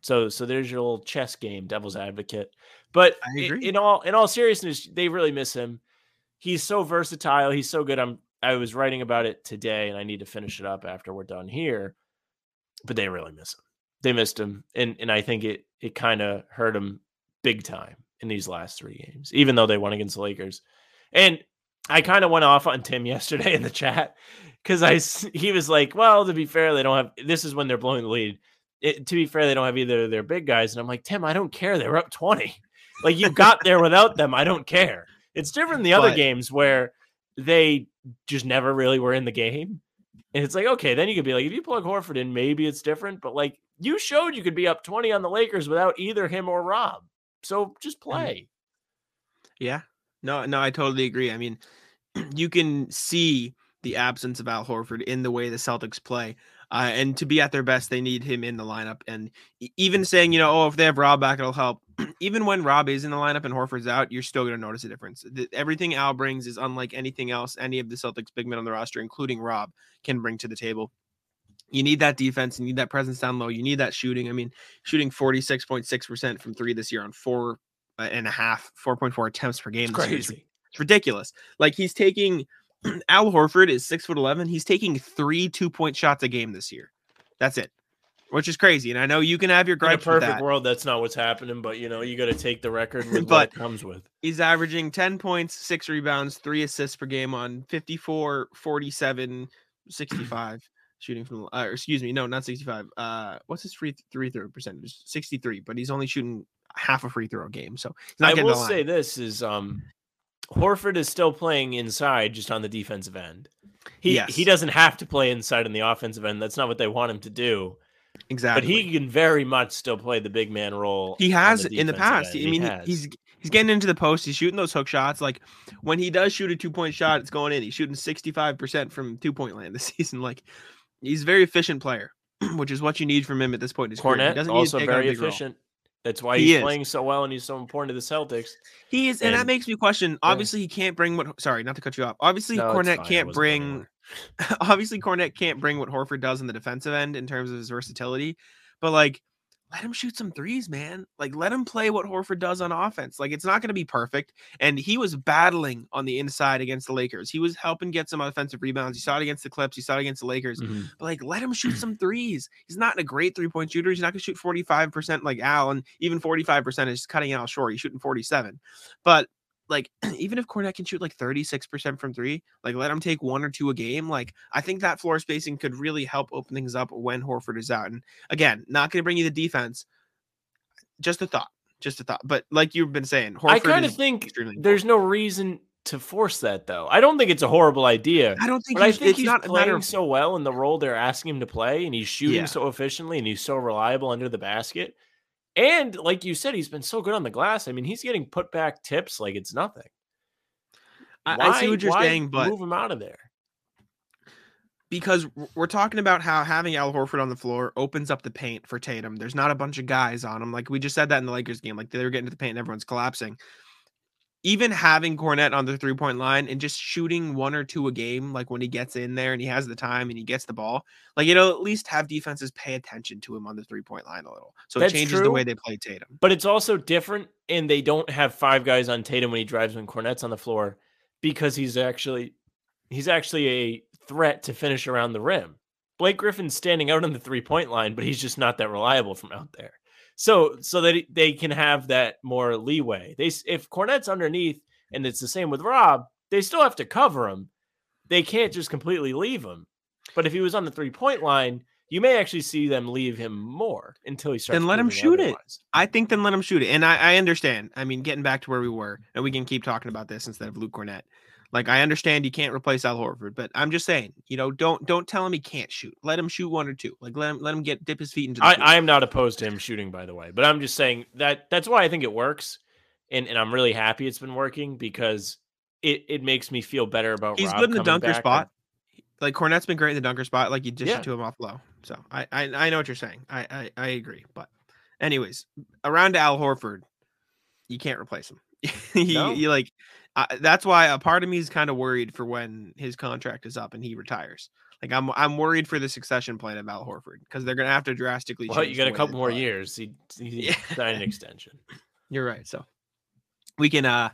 So, so there's your little chess game, devil's advocate. But I i- agree. in all in all seriousness, they really miss him. He's so versatile. He's so good. I'm I was writing about it today, and I need to finish it up after we're done here. But they really miss him. They missed him, and and I think it it kind of hurt him big time in these last three games, even though they won against the Lakers. And I kind of went off on Tim [LAUGHS] yesterday in the chat because I he was like, "Well, to be fair, they don't have. This is when they're blowing the lead. It, to be fair, they don't have either of their big guys." And I'm like, "Tim, I don't care. They were up 20. Like you got there without them. I don't care. It's different than the other But- games where they just never really were in the game. And it's like, okay, then you could be like, if you plug Horford in, maybe it's different. But like you showed you could be up 20 on the Lakers without either him or Rob. So just play. Yeah. No, no, I totally agree. I mean, [CLEARS THROAT] you can see the absence of Al Horford in the way the Celtics play. Uh, and to be at their best, they need him in the lineup. And even saying, you know, oh, if they have Rob back, it'll help. [CLEARS THROAT] even when Rob is in the lineup and Horford's out, you're still going to notice a difference. The, everything Al brings is unlike anything else any of the Celtics big men on the roster, including Rob, can bring to the table. You need that defense. You need that presence down low. You need that shooting. I mean, shooting 46.6% from three this year on four uh, and a half, 4.4 attempts per game. It's this year is crazy. it's ridiculous. Like he's taking [CLEARS THROAT] Al Horford is six foot eleven. He's taking three two point shots a game this year. That's it, which is crazy. And I know you can have your In a gripes perfect that. world, that's not what's happening, but you know, you got to take the record [LAUGHS] with what But- it comes with. He's averaging 10 points, six rebounds, three assists per game on 54, 47, 65 [CLEARS THROAT] shooting from, the- uh, excuse me, no, not 65. Uh, what's his free free throw percentage? 63, but he's only shooting half a free throw game. So he's not I will say this is um Horford is still playing inside just on the defensive end. He Yes. he doesn't have to play inside on the offensive end. That's not what they want him to do. exactly. But he can very much still play the big man role. He has in the past. end. I mean, he- he's he's getting into the post. He's shooting those hook shots. Like when he does shoot a two point shot, it's going in. He's shooting sixty five percent from two point land this [LAUGHS] season. Like he's a very efficient player, [CLEARS THROAT] which is what you need from him at this point. in his career. He doesn't need to also take on a very efficient. role. That's why he's is. playing so well and he's so important to the Celtics. He is, and, that makes me question. Obviously, he can't bring what. Sorry, not to cut you off. Obviously, No, Kornet can't bring. [LAUGHS] obviously, Kornet can't bring what Horford does in the defensive end in terms of his versatility. But like, let him shoot some threes, man. Like, let him play what Horford does on offense. Like, it's not going to be perfect. And he was battling on the inside against the Lakers. He was helping get some offensive rebounds. You saw it against the Clips. You saw it against the Lakers. Mhm. But like, let him shoot [CLEARS THROAT] some threes. He's not a great three point shooter. He's not going to shoot 45% like Al, and even 45% is cutting Al short. He's shooting 47. But like, [CLEARS THROAT] even if Kornet can shoot like 36% from three, like, let him take one or two a game. Like, I think that floor spacing could really help open things up when Horford is out. And again, not going to bring you the defense. Just a thought. Just a thought. But like you've been saying, Horford I kind of think there's no reason to force that though. I don't think it's a horrible idea. I don't think But I think it's he's playing so well in the role they're asking him to play, and he's shooting Yeah. so efficiently, and he's so reliable under the basket. And like you said, he's been so good on the glass. I mean, he's getting put back tips like it's nothing. I, I see what you're saying, but move him out of there. because we're talking about how having Al Horford on the floor opens up the paint for Tatum. There's not a bunch of guys on him. Like we just said that in the Lakers game. Like they were getting to the paint and everyone's collapsing. Even having Kornet on the three point line and just shooting one or two a game, like when he gets in there and he has the time and he gets the ball, like you know, at least have defenses pay attention to him on the three point line a little. So That's it changes the way they play Tatum. But it's also different, and they don't have five guys on Tatum when he drives when Kornet's on the floor because he's actually he's actually a threat to finish around the rim. Blake Griffin's standing out on the three point line, but he's just not that reliable from out there. So so that they can have that more leeway. They if Kornet's underneath, and it's the same with Rob, they still have to cover him. They can't just completely leave him. But if he was on the three point line, you may actually see them leave him more until he starts. Then let him shoot it. otherwise. I think then let him shoot it. And I, I understand. I mean, getting back to where we were, and we can keep talking about this instead of Luke Kornet. Like I understand you can't replace Al Horford, but I'm just saying, you know, don't don't tell him he can't shoot. Let him shoot one or two. Like let him let him get dip his feet into the I. I am not opposed to him shooting, by the way, but I'm just saying that that's why I think it works, and and I'm really happy it's been working because it it makes me feel better about. He's Rob good in the dunker back. spot. Like Kornet's been great in the dunker spot. Like you dish Yeah. it to him off low. So I, I I know what you're saying. I, I I agree. But anyways, around Al Horford, you can't replace him. [LAUGHS] you, No. you like uh, that's why a part of me is kind of worried for when his contract is up and he retires. Like I'm I'm worried for the succession plan of Al Horford because they're gonna have to drastically. Well, you got a couple more play. years. He, he [LAUGHS] Yeah. signed an extension. You're right. So we can. uh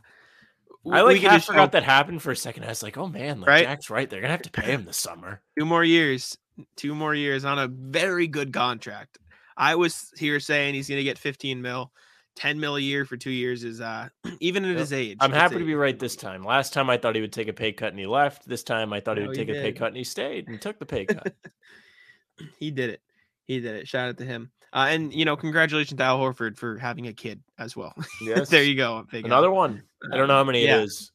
I like half just forgot hope that happened for a second. I was like, oh man, like Right? Jack's right. They're gonna have to pay him this summer. [LAUGHS] two more years, two more years on a very good contract. I was here saying he's going to get 15 mil, 10 mil a year for two years is uh [CLEARS THROAT] even at Yep. his age. I'm happy to be right this time. Last time I thought he would take a pay cut and he left. This time I thought he No, would he take a pay cut and he stayed and took the pay cut. [LAUGHS] He did it. He did it. Shout out to him. Uh, and you know, congratulations to Al Horford for having a kid as well. [LAUGHS] Yes. there you go. Another one. I don't know how many Yeah. it is.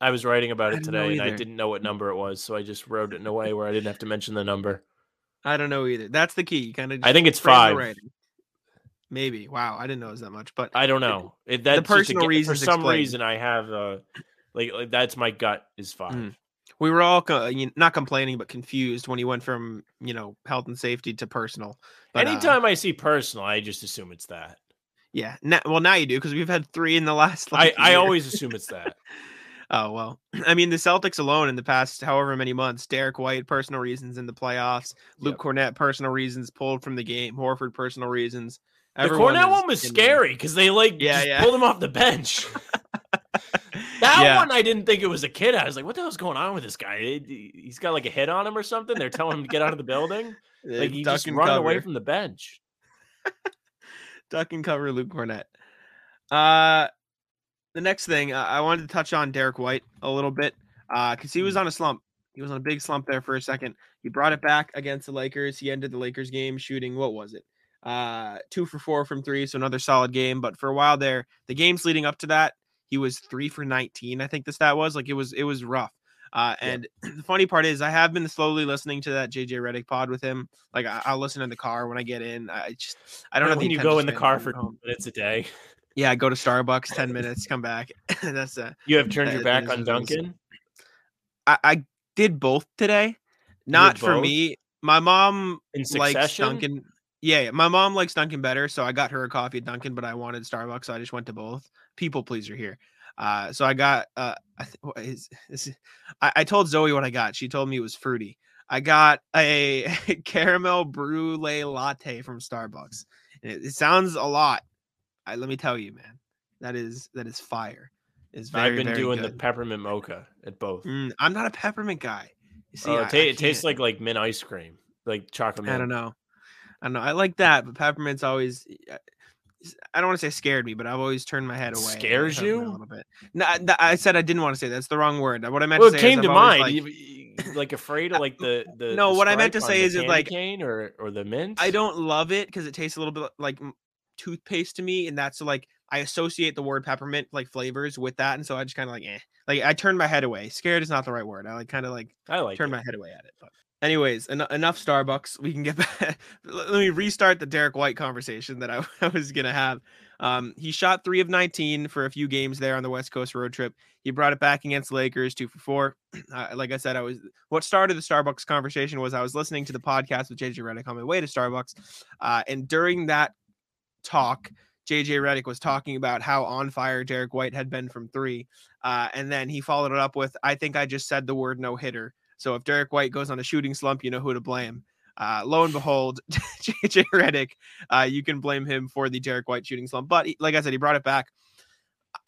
I was writing about it today and I didn't know what number it was, so I just wrote it in a way where I didn't have to mention the number. I don't know either. That's the key. Kind of. I think it's five. Maybe. Wow. I didn't know it was that much, but I don't know. It, that's just a personal reasons For some explained. reason, I have uh, like, like that's my gut is 5 Mhm. we were all co- not complaining but confused when he went from you know health and safety to personal. But, uh, Anytime I see personal, I just assume it's that. yeah. Now, well, now you do because we've had three in the last. [LAUGHS] I, Like, I year. always assume it's that. [LAUGHS] Oh well, [CLEARS THROAT] I mean the Celtics alone in the past however many months, Derek White personal reasons in the playoffs, Luke Kornet personal reasons pulled from the game, Horford personal reasons. The Everyone Kornet one was scary because they like Yeah, yeah. pulled him off the bench. [LAUGHS] that Yeah. one I didn't think it was a kid. I was like, what the hell's going on with this guy? He- He's got like a hit on him or something. They're telling him to get out of the building. [LAUGHS] Uh, Like he duck just running away from the bench. [LAUGHS] duck and cover Luke Kornet. Uh, the next thing uh, I wanted to touch on Derek White a little bit because he was Hmm. on a slump. He was on a big slump there for a second. He brought it back against the Lakers. He ended the Lakers game shooting what was it? Uh, two for four from three, so another solid game. But for a while there, the games leading up to that, he was three for nineteen. I think the stat was like it was it was rough. Uh, Yeah. and [CLEARS THROAT] the funny part is, I have been slowly listening to that JJ Redick pod with him. Like I, I'll listen in the car when I get in. I just I don't know when you go in the car for home. minutes a day. [LAUGHS] Yeah, I go to Starbucks, 10 minutes, come back. [LAUGHS] That's uh You have turned your back on is what it is. Dunkin'. I, I did both today. Not for both? me. My mom likes succession? Yeah, yeah, my mom likes Dunkin' better, so I got her a coffee at Dunkin', but I wanted Starbucks, so I just went to both. People pleaser here. Uh, so I got uh, I th- what is, [LAUGHS] is I, I told Zoe what I got. She told me it was fruity. I got a [LAUGHS] caramel brulee latte from Starbucks. And It, it sounds a lot. I, let me tell you, man, that is that is fire. It's very I've been very doing the peppermint mocha at both. Mm, I'm not a peppermint guy. You see, Oh, it, ta- it tastes like like mint ice cream, like chocolate. I don't know. I don't know. I like that, but peppermint's always. uh, I don't want to say scared me, but I've always turned my head away. Scares you? a little bit? No, I- said I didn't want to say that. that's the wrong word. What I meant Well, to say came is to mind. Like, like afraid of like the the. No, the what I meant to say is it, like- cane or or the mint. I don't love it because it tastes a little bit like toothpaste to me, and that's like I associate the word peppermint like flavors with that, and so I just kind of like eh. Like I turned my head away. Scared is not the right word. I like kind of like I like. turn my head away at it. But anyways, en- enough Starbucks. We can get [LAUGHS] back. Let me restart the Derek White conversation that I, [LAUGHS] I was gonna have. Um, he shot three of 19 for a few games there on the West Coast road trip. He brought it back against Lakers, two for four. [CLEARS THROAT] Uh, like I said, I was what started the Starbucks conversation was I was listening to the podcast with JJ Redick on my way to Starbucks, uh, and during that talk, JJ Redick was talking about how on fire Derek White had been from three, uh, and then he followed it up with, "I think I just said the word no hitter." So if Derek White goes on a shooting slump, you know who to blame. Uh, lo and behold, [LAUGHS] JJ Redick, uh, you can blame him for the Derek White shooting slump. But he, like I said, he brought it back.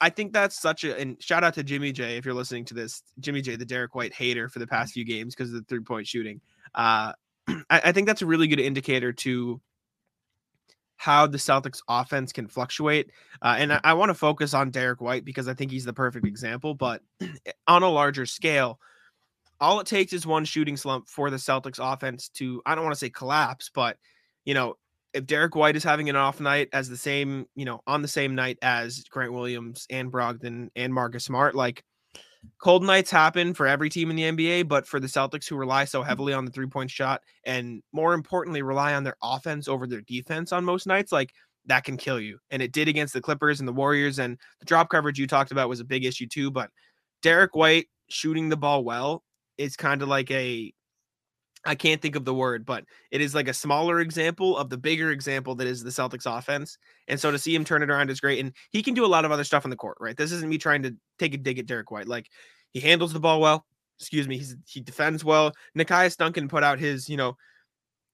I think that's such a and shout out to Jimmy J if you're listening to this. Jimmy J, the Derek White hater for the past few games because of the three point shooting. Uh, [CLEARS THROAT] I, I think that's a really good indicator to how the Celtics offense can fluctuate. Uh, and I, I want to focus on Derek White because I think he's the perfect example. But [CLEARS THROAT] on a larger scale, all it takes is one shooting slump for the Celtics offense to, I don't want to say collapse, but, you know, if Derek White is having an off night as the same, you know, on the same night as Grant Williams and Brogdon and Marcus Smart, like cold nights happen for every team in the NBA, but for the Celtics who rely so heavily on the three point shot and more importantly, rely on their offense over their defense on most nights, like that can kill you. And it did against the Clippers and the Warriors. And the drop coverage you talked about was a big issue too. But Derek White shooting the ball well is kind of like a I can't think of the word, but it is like a smaller example of the bigger example that is the Celtics offense. And so to see him turn it around is great. And he can do a lot of other stuff on the court, right? This isn't me trying to take a dig at Derek White. Like he handles the ball well. Excuse me. He's, he defends well. Nekias Duncan put out his, you know,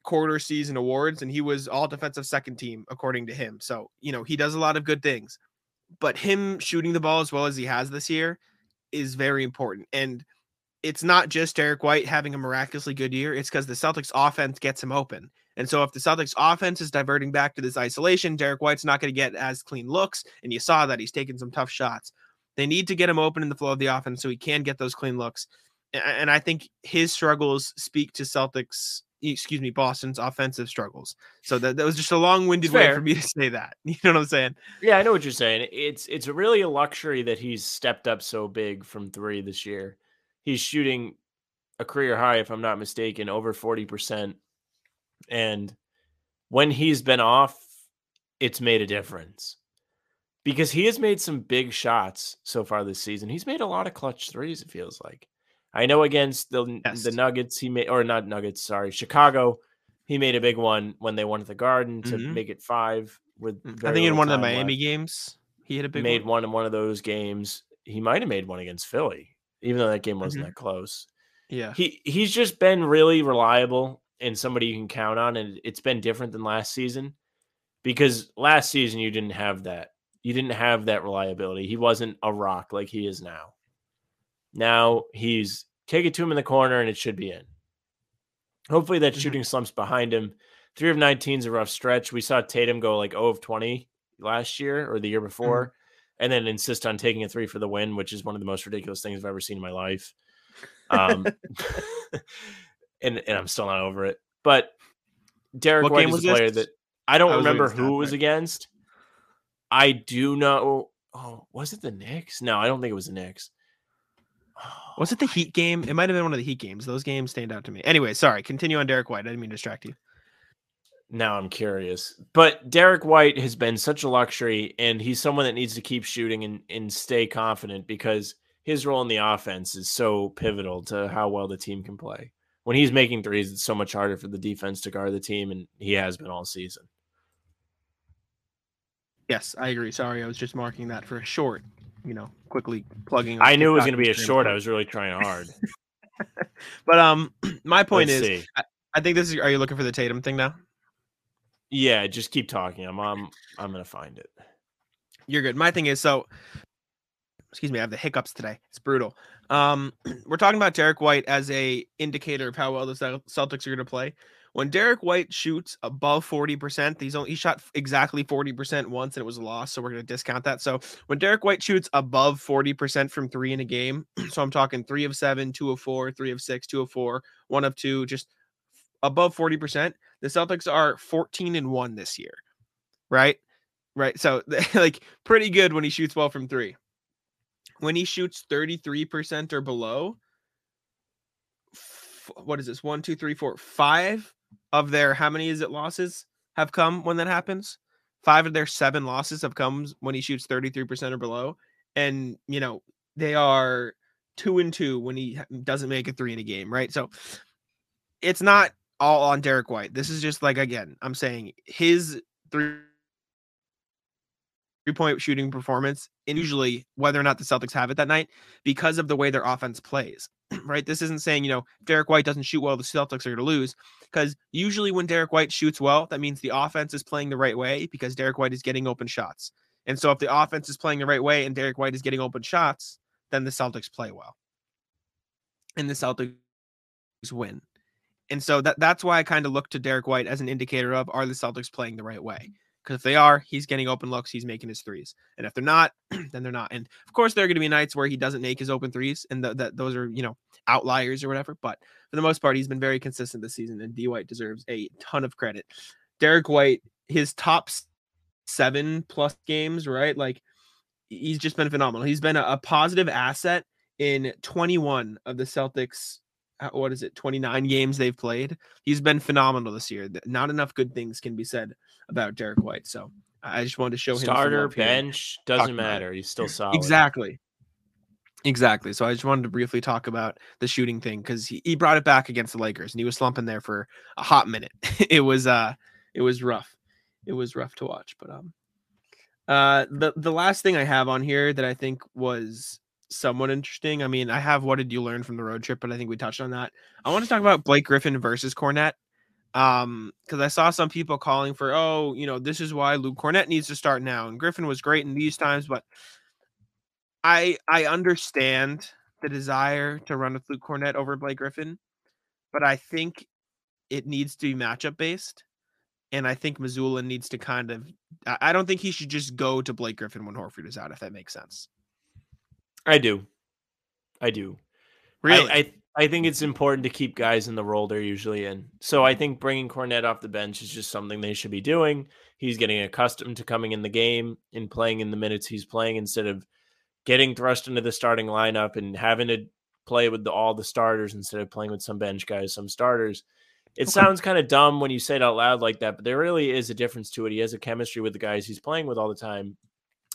quarter season awards and he was all defensive second team, according to him. So, you know, he does a lot of good things. But him shooting the ball as well as he has this year is very important. And it's not just Derek White having a miraculously good year. It's because the Celtics offense gets him open. And so if the Celtics offense is diverting back to this isolation, Derek White's not going to get as clean looks. And you saw that he's taking some tough shots. They need to get him open in the flow of the offense so he can get those clean looks. And I think his struggles speak to Celtics, excuse me, Boston's offensive struggles. So that, that was just a long-winded way for me to say that. [LAUGHS] You know what I'm saying? Yeah, I know what you're saying. It's it's really a luxury that he's stepped up so big from three this year he's shooting a career high, if I'm not mistaken, over 40%. And when he's been off, it's made a difference because he has made some big shots so far this season. He's made a lot of clutch threes, it feels like. I know against the yes. the Nuggets, he made or not Nuggets, sorry, Chicago, he made a big one when they won at the Garden to mm-hmm. make it five. With mm, I think in one of the Miami left. games, he had a big made one. one in one of those games. He might have made one against Philly even though that game wasn't mm-hmm. that close. Yeah. He he's just been really reliable and somebody you can count on and it's been different than last season because last season you didn't have that. You didn't have that reliability. He wasn't a rock like he is now. Now he's take it to him in the corner and it should be in. Hopefully that mm-hmm. shooting slumps behind him. 3 of 19 is a rough stretch. We saw Tatum go like 0 of 20 last year or the year before. Mm-hmm and then insist on taking a three for the win, which is one of the most ridiculous things I've ever seen in my life. Um, [LAUGHS] [LAUGHS] and and I'm still not over it. But Derek what White is a player this? that I don't I remember who it was against. I do know. Oh, was it the Knicks? No, I don't think it was the Knicks. was it the Heat game? It might have been one of the Heat games. Those games stand out to me. Anyway, sorry. Continue on Derek White. I didn't mean to distract you now I'm curious. But Derek White has been such a luxury, and he's someone that needs to keep shooting and, and stay confident because his role in the offense is so pivotal to how well the team can play. When he's making threes, it's so much harder for the defense to guard the team, and he has been all season. Yes, I agree. Sorry, I was just marking that for a short, you know, quickly plugging. I knew it was going to be a short. I was really trying hard. [LAUGHS] but um, [CLEARS THROAT] my point Let's is, I, I think this is. Are you looking for the Tatum thing now? Yeah, just keep talking. I'm I'm I'm gonna find it. You're good. My thing is so excuse me, I have the hiccups today. It's brutal. Um, [CLEARS THROAT] we're talking about Derek White as a indicator of how well the Celtics are going to play. When Derek White shoots above 40%, he's only he shot exactly 40% once and it was a loss, so we're going to discount that. So when Derek White shoots above 40% from 3 in a game, [CLEARS THROAT] so I'm talking 3 of 7, 2 of 4, 3 of 6, 2 of 4, 1 of 2, just above 40%, the Celtics are 14 and 1 this year. Right? Right. So [LAUGHS] like pretty good when he shoots well from 3. When he shoots 33% or below, what is this? One, two, three, four, five of their how many is it losses have come when that happens? Five of their seven losses have come when he shoots 33% or below. And, you know, they are two and two when he doesn't make a three in a game, right? So it's not all on Derek White. This is just like, again, I'm saying his three three point shooting performance, and usually whether or not the Celtics have it that night, because of the way their offense plays. [CLEARS THROAT] right? This isn't saying, you know, Derek White doesn't shoot well, the Celtics are to lose. Because usually when Derek White shoots well, that means the offense is playing the right way because Derek White is getting open shots. And so if the offense is playing the right way and Derek White is getting open shots, then the Celtics play well. And the Celtics win. And so that that's why I kind of look to Derek White as an indicator of are the Celtics playing the right way? Mm. Because if they are, he's getting open looks, he's making his threes. And if they're not, [CLEARS THROAT] then they're not. And of course, there are going to be nights where he doesn't make his open threes, and that those are you know outliers or whatever. But for the most part, he's been very consistent this season, and D White deserves a ton of credit. Derek White, his top seven plus games, right? Like he's just been phenomenal. He's been a, a positive asset in 21 of the Celtics what is it 29 games they've played? He's been phenomenal this year. Not enough good things can be said about derek white so i just wanted to show starter him bench doesn't matter. He's still [LAUGHS] solid. Exactly. Exactly. So i just wanted to briefly talk about the shooting thing because he, he brought it back against the lakers and he was slumping there for a hot minute. [LAUGHS] It was uh it was rough. It was rough to watch but um uh the the last thing i have on here that i think was somewhat interesting. I mean, I have what did you learn from the road trip, but I think we touched on that. I want to talk about Blake Griffin versus Kornet. Um, because I saw some people calling for, oh, you know, this is why Luke Kornet needs to start now. And Griffin was great in these times, but I I understand the desire to run with Luke Kornet over Blake Griffin, but I think it needs to be matchup based. And I think Mazzulla needs to kind of I don't think he should just go to Blake Griffin when Horford is out, if that makes sense. I do. I do. Really? I, I, I think it's important to keep guys in the role they're usually in. So I think bringing Kornet off the bench is just something they should be doing. He's getting accustomed to coming in the game and playing in the minutes he's playing instead of getting thrust into the starting lineup and having to play with the, all the starters instead of playing with some bench guys, some starters. It okay. sounds kind of dumb when you say it out loud like that, but there really is a difference to it. He has a chemistry with the guys he's playing with all the time.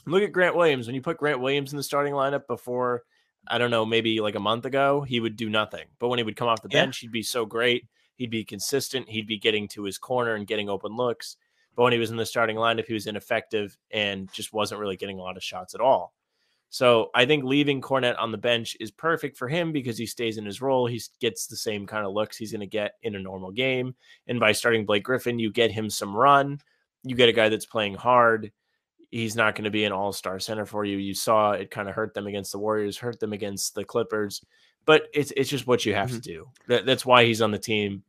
Look at Grant Williams. When you put Grant Williams in the starting lineup before, I don't know, maybe like a month ago, he would do nothing. But when he would come off the bench, he'd be so great. He'd be consistent. He'd be getting to his corner and getting open looks. But when he was in the starting lineup, he was ineffective and just wasn't really getting a lot of shots at all. So I think leaving Kornet on the bench is perfect for him because he stays in his role. He gets the same kind of looks he's going to get in a normal game. And by starting Blake Griffin, you get him some run. You get a guy that's playing hard he's not going to be an all-star center for you. You saw it kind of hurt them against the Warriors, hurt them against the Clippers, but it's it's just what you have mm-hmm. to do. That, that's why he's on the team.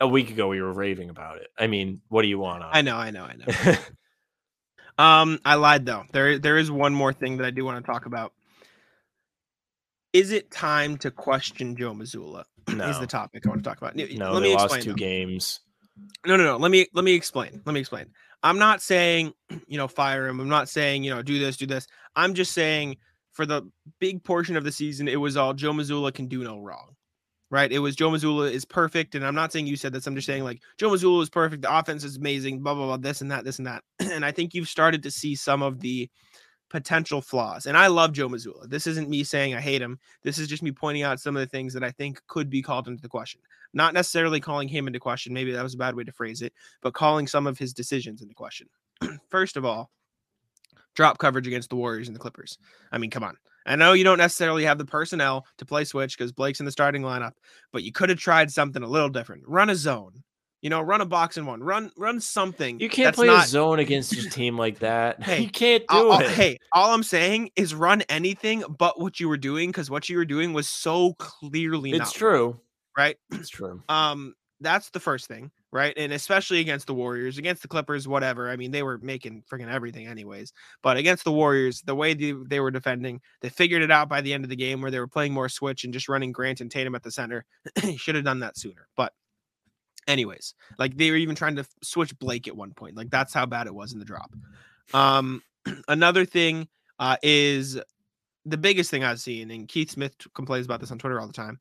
A week ago, we were raving about it. I mean, what do you want? On? I know, I know, I know. [LAUGHS] um, I lied though. There, there is one more thing that I do want to talk about. Is it time to question Joe Mazzulla? No. Is the topic I want to talk about. No, let me explain. two though. games. No, no, no. Let me let me explain. Let me explain. I'm not saying, [CLEARS THROAT] you know, fire him. I'm not saying, you know, do this, do this. I'm just saying for the big portion of the season, it was all Joe Mazzulla can do no wrong. Right? It was Joe Mazzulla is perfect. And I'm not saying you said this. I'm just saying like Joe Mazzulla is perfect. The offense is amazing, blah, blah, blah, this and that, this and that. [CLEARS THROAT] and I think you've started to see some of the potential flaws. And I love Joe Mazzulla. This isn't me saying I hate him. This is just me pointing out some of the things that I think could be called into the question. Not necessarily calling him into question. Maybe that was a bad way to phrase it, but calling some of his decisions into question. [CLEARS THROAT] First of all, drop coverage against the Warriors and the Clippers. I mean, come on. I know you don't necessarily have the personnel to play switch because Blake's in the starting lineup, but you could have tried something a little different. Run a zone. You know, run a box and one. Run, run something. You can't play not... a zone against a team like that. [LAUGHS] Hey, you can't do I'll, it. hey, all I'm saying is run anything but what you were doing because what you were doing was so clearly. It's true, right? That's true. Um, that's the first thing, right? And especially against the Warriors, against the Clippers, whatever. I mean, they were making freaking everything, anyways. But against the Warriors, the way they, they were defending, they figured it out by the end of the game where they were playing more switch and just running Grant and Tatum at the center. [CLEARS THROAT] Should have done that sooner, but anyways like they were even trying to switch blake at one point like that's how bad it was in the drop um [CLEARS THROAT] another thing uh is the biggest thing i've seen and keith smith complains about this on twitter all the time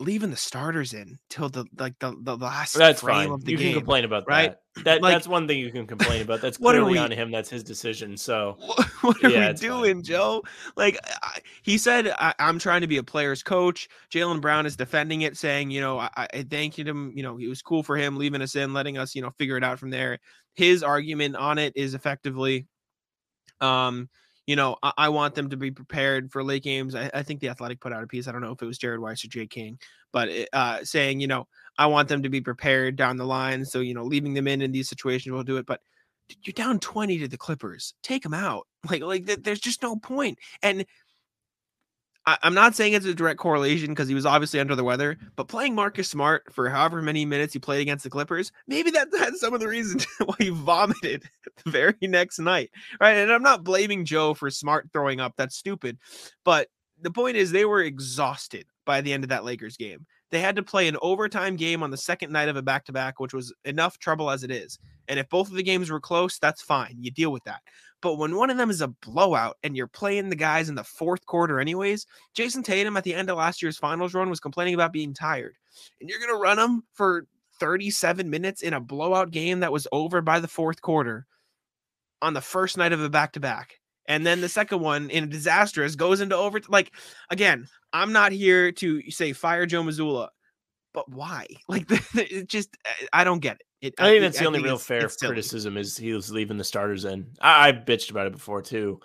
leaving the starters in till the like the, the last That's frame fine. of the You game. can complain about right? that. That Like- that's one thing you can complain about. That's [LAUGHS] What clearly we- on him. That's his decision. So [LAUGHS] What, what are Yeah, we it's fine. doing, Joe? Like I, he said, I, I'm trying to be a player's coach. Jaylen Brown is defending it, saying, you know, I, I thanked him. You know, it was cool for him leaving us in, letting us, you know, figure it out from there. His argument on it is effectively, um, you know, I, I want them to be prepared for late games. I, I think the Athletic put out a piece. I don't know if it was Jared Weiss or Jay King, but it, uh, saying, you know, I want them to be prepared down the line. So, you know, leaving them in in these situations will do it. But you're down 20 to the Clippers. Take them out. [LAUGHS] Like, like th- there's just no point. And I, I'm not saying it's a direct correlation because he was obviously under the weather, but playing Marcus Smart for however many minutes he played against the Clippers, maybe that [LAUGHS] that's some of the reason [LAUGHS] why he vomited [LAUGHS] the very next night. Right. And I'm not blaming Joe for Smart throwing up. That's stupid. But the point is they were exhausted by the end of that Lakers game. They had to play an overtime game on the second night of a back to back, which was enough trouble as it is. And if both of the games were close, that's fine. You deal with that. But when one of them is a blowout and you're playing the guys in the fourth quarter, anyways, Jayson Tatum at the end of last year's finals run was complaining about being tired. And you're going to run him for 37 minutes in a blowout game that was over by the fourth quarter on the first night of a back to back. And then the second one in a disastrous goes into over. Like, again, I'm not here to say fire Joe Mazzulla, but why? [LAUGHS] Like, [LAUGHS] it just, I don't get it. it I think that's the only real it's- fair it's criticism is he was leaving the starters in. I, I've bitched about it before too.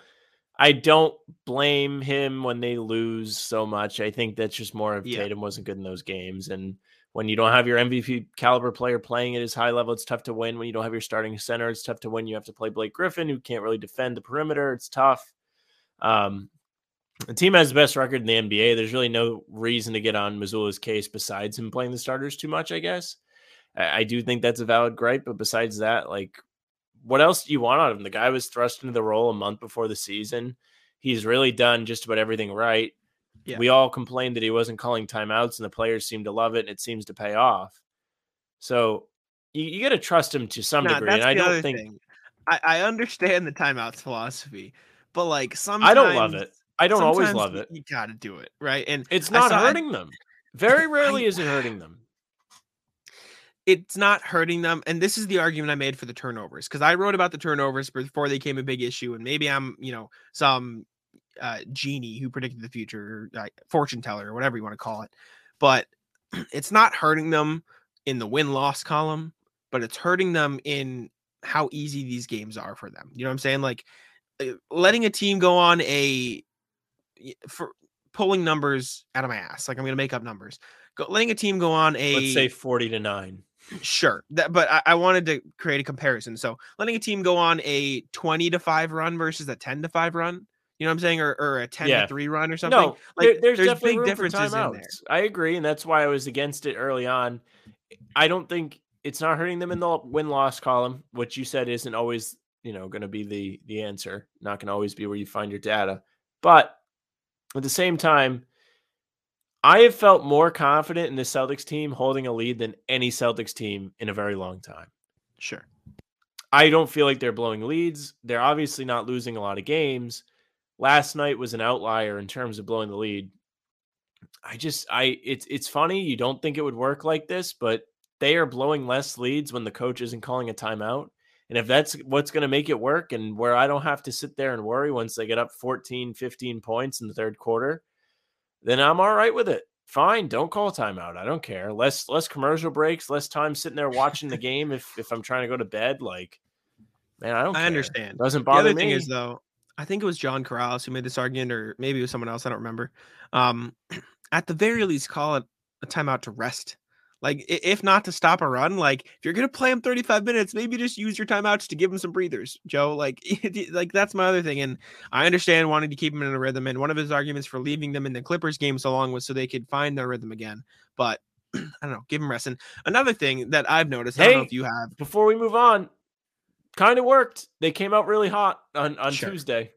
I don't blame him when they lose so much. I think that's just more of Yeah. Tatum wasn't good in those games. And when you don't have your MVP caliber player playing at his high level, it's tough to win. When you don't have your starting center, it's tough to win. You have to play Blake Griffin, who can't really defend the perimeter. It's tough. Um, the team has the best record in the NBA. There's really no reason to get on Mazzulla's case besides him playing the starters too much, I guess. I, I do think that's a valid gripe, but besides that, like, what else do you want out of him? The guy was thrust into the role a month before the season. He's really done just about everything right. Yeah. We all complained that he wasn't calling timeouts, and the players seem to love it, and it seems to pay off. So you, you got to trust him to some degree, and I don't think thing. I, I understand the timeouts philosophy, but like sometimes I don't love it. I don't always love it. You got to do it right, and It's not saw- I- hurting them. Very rarely I- is it hurting them. it's not hurting them. And this is the argument I made for the turnovers because I wrote about the turnovers before they became a big issue, and maybe I'm you know some uh, genie who predicted the future, or, uh, fortune teller, or whatever you want to call it. But [CLEARS THROAT] it's not hurting them in the win loss column, but it's hurting them in how easy these games are for them. You know what I'm saying? Like uh, letting a team go on a for pulling numbers out of my ass. Like I'm gonna make up numbers. Go, letting a team go on a Let's say 40 to 9. [CLEARS THROAT] Sure. That, but I, I wanted to create a comparison. So letting a team go on a 20 to 5 run versus a 10 to 5 run, you know what I'm saying? Or, or a 10 Yeah. to 3 run or something. No, like, there- there's, there's definitely big differences in there. I agree, and that's why I was against it early on. I don't think it's not hurting them in the win loss column, which you said isn't always you know going to be the the answer. Not going to always be where you find your data, but at the same time. I have felt more confident in the Celtics team holding a lead than any Celtics team in a very long time. Sure. I don't feel like they're blowing leads. They're obviously not losing a lot of games. Last night was an outlier in terms of blowing the lead. I just I it's it's funny you don't think it would work like this, but they are blowing less leads when the coach isn't calling a timeout. And if that's what's going to make it work and where I don't have to sit there and worry once they get up 14, 15 points in the third quarter, then I'm all right with it. Fine, don't call a timeout. I don't care. Less less commercial breaks, less time sitting there watching the [LAUGHS] game if if I'm trying to go to bed like man, I don't I care. understand. Doesn't bother The other me. thing is, though, I think it was John Karalis who made this argument, or maybe it was someone else. I don't remember. Um, [CLEARS THROAT] at the very least, call it a timeout to rest. Like, if not to stop a run, like if you're gonna play him 35 minutes, maybe just use your timeouts to give him some breathers, Joe. Like, [LAUGHS] like that's my other thing. And I understand wanting to keep him in a rhythm. And one of his arguments for leaving them in the Clippers game so long was so they could find their rhythm again. But [CLEARS THROAT] I don't know, give him rest. And another thing that I've noticed, I don't know if you have, Before we move on, kind of worked. They came out really hot on on Sure. Tuesday.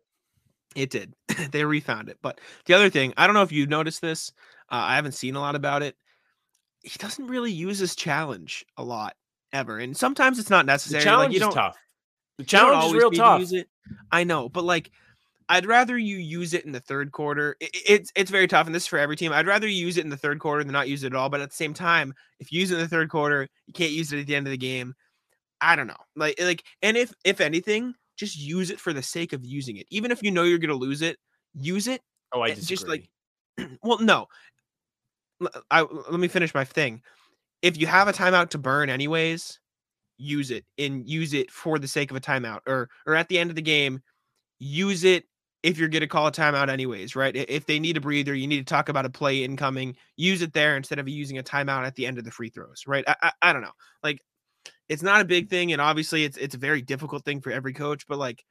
It did. [LAUGHS] they refound it. But the other thing, I don't know if you've noticed this. Uh, I haven't seen a lot about it. He doesn't really use his challenge a lot ever, and sometimes it's not The necessary. challenge like, you is tough. The challenge is real to tough. use it. I know, but like I'd rather you use it in the third quarter. It, it's it's very tough, and this is for every team. I'd rather you use it in the third quarter than not use it at all. But at the same time, if you use it in the third quarter, you can't use it at the end of the game. I don't know, like eh, like, and if if anything, just use it for the sake of using it. Even if you know you're gonna lose it, use it. Oh, I disagree. just like, [CLEARS THROAT] well, no. I let me finish my thing. If you have a timeout to burn, anyways, use it and use it for the sake of a timeout, or or at the end of the game, use it if you're going to call a timeout anyways, right? If they need a breather, you need to talk about a play incoming, use it there instead of using a timeout at the end of the free throws, right? I, I, I don't know. Like it's not a big thing and obviously it's it's a very difficult thing for every coach, but like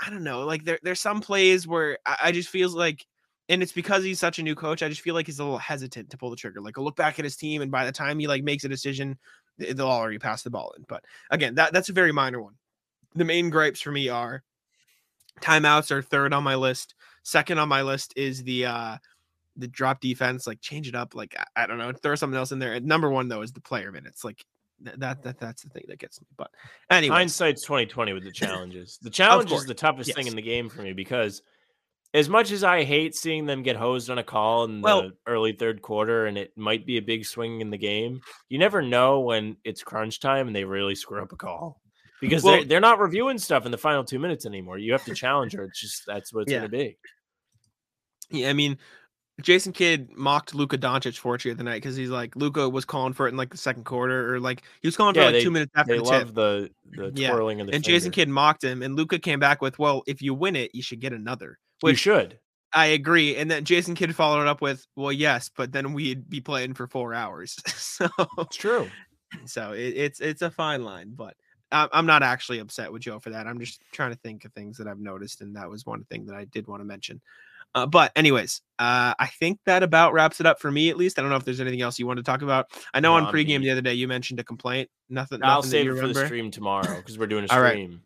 I don't know, like there there's some plays where I, I just feels like and it's because he's such a new coach, I just feel like he's a little hesitant to pull the trigger. Like a look back at his team and by the time he like makes a decision, they'll already pass the ball in. But again, that that's a very minor one. The main gripes for me are timeouts are third on my list. Second on my list is the uh the drop defense. Like change it up. Like I, I don't know, throw something else in there. And number one though is the player minutes. Like that that that's the thing that gets me. But anyway, Hindsight's twenty twenty with the [LAUGHS] challenges. The challenge is the toughest thing in the game for me because as much as I hate seeing them get hosed on a call in Well- the early third quarter and it might be a big swing in the game, you never know when it's crunch time and they really screw up a call. Because Well- they're, they're not reviewing stuff in the final two minutes anymore. You have to challenge her. It's just that's what it's Yeah. going to be. Yeah, I mean, Jason Kidd mocked Luka Doncic for it the other night because he's like Luka was calling for it in like the second quarter, or like he was calling for Yeah, like they- two minutes after They the love tip. the the Yeah, twirling the And Jason. Kidd mocked him, and Luka came back with, "Well, if you win it, you should get another." You Which should. I agree. And then Jason Kidd followed it up with, "Well, yes, but then we'd be playing for four hours." [LAUGHS] so, It's true. so it, it's it's a fine line, but I- I'm not actually upset with Joe for that. I'm just trying to think of things that I've noticed, and that was one thing that I did want to mention. Uh, but anyways, uh, I think that about wraps it up for me. At least I don't know if there's anything else you want to talk about. I know No, on pregame the other day you mentioned a complaint. Nothing. I'll nothing save you it for the stream tomorrow [LAUGHS] because we're doing a All right. stream.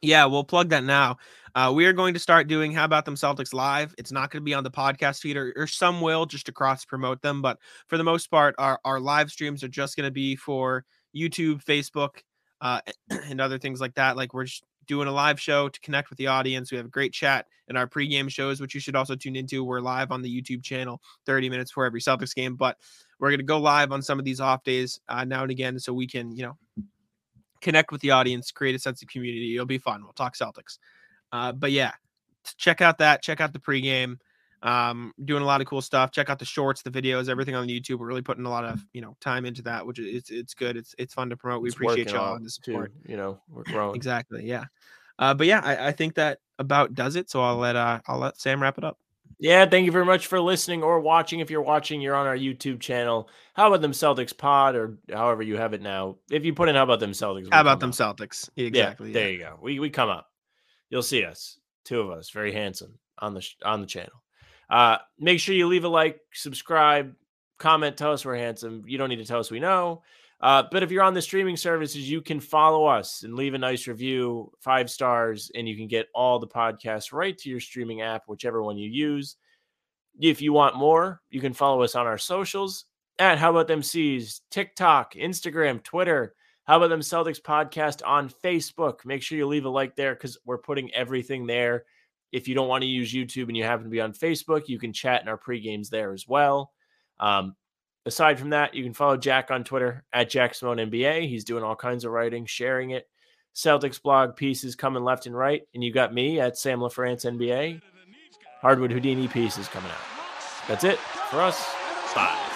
Yeah, we'll plug that now. Uh, we are going to start doing How About Them Celtics live. It's not going to be on the podcast feed, or, or some will just to cross promote them. But for the most part, our, our live streams are just going to be for YouTube, Facebook, uh, [CLEARS THROAT] and other things like that. Like we're just doing a live show to connect with the audience. We have a great chat in our pregame shows, which you should also tune into. We're live on the YouTube channel 30 minutes for every Celtics game. But we're going to go live on some of these off days uh, now and again so we can, you know, connect with the audience, create a sense of community. It'll be fun. We'll talk Celtics. Uh, but yeah, check out that. Check out the pregame. Um, doing a lot of cool stuff. Check out the shorts, the videos, everything on the YouTube. We're really putting a lot of you know time into that, which is it's it's good. It's it's fun to promote. We It's appreciate y'all and the too, support. You know, we're growing. Exactly. Yeah. Uh, but yeah, I, I think that about does it. So I'll let uh I'll let Sam wrap it up. Yeah, thank you very much for listening or watching. If you're watching, you're on our YouTube channel. How about them Celtics pod or however you have it now? If you put in how about them Celtics, How about them up. Celtics? Exactly. Yeah, there you go. We we come up. You'll see us, two of us, very handsome on the sh- on the channel. Uh, make sure you leave a like, subscribe, comment, tell us we're handsome. You don't need to tell us we know. Uh, but if you're on the streaming services, you can follow us and leave a nice review, five stars, and you can get all the podcasts right to your streaming app, whichever one you use. If you want more, you can follow us on our socials at How About Them C's, TikTok, Instagram, Twitter. How about them Celtics podcast on Facebook? Make sure you leave a like there because we're putting everything there. If you don't want to use YouTube and you happen to be on Facebook, you can chat in our pre games there as well. Um, aside from that, you can follow Jack on Twitter at Jack Simone NBA. He's doing all kinds of writing, sharing it. Celtics blog pieces coming left and right. And you got me at Sam LaFrance NBA. Hardwood Houdini pieces coming out. That's it for us. Bye.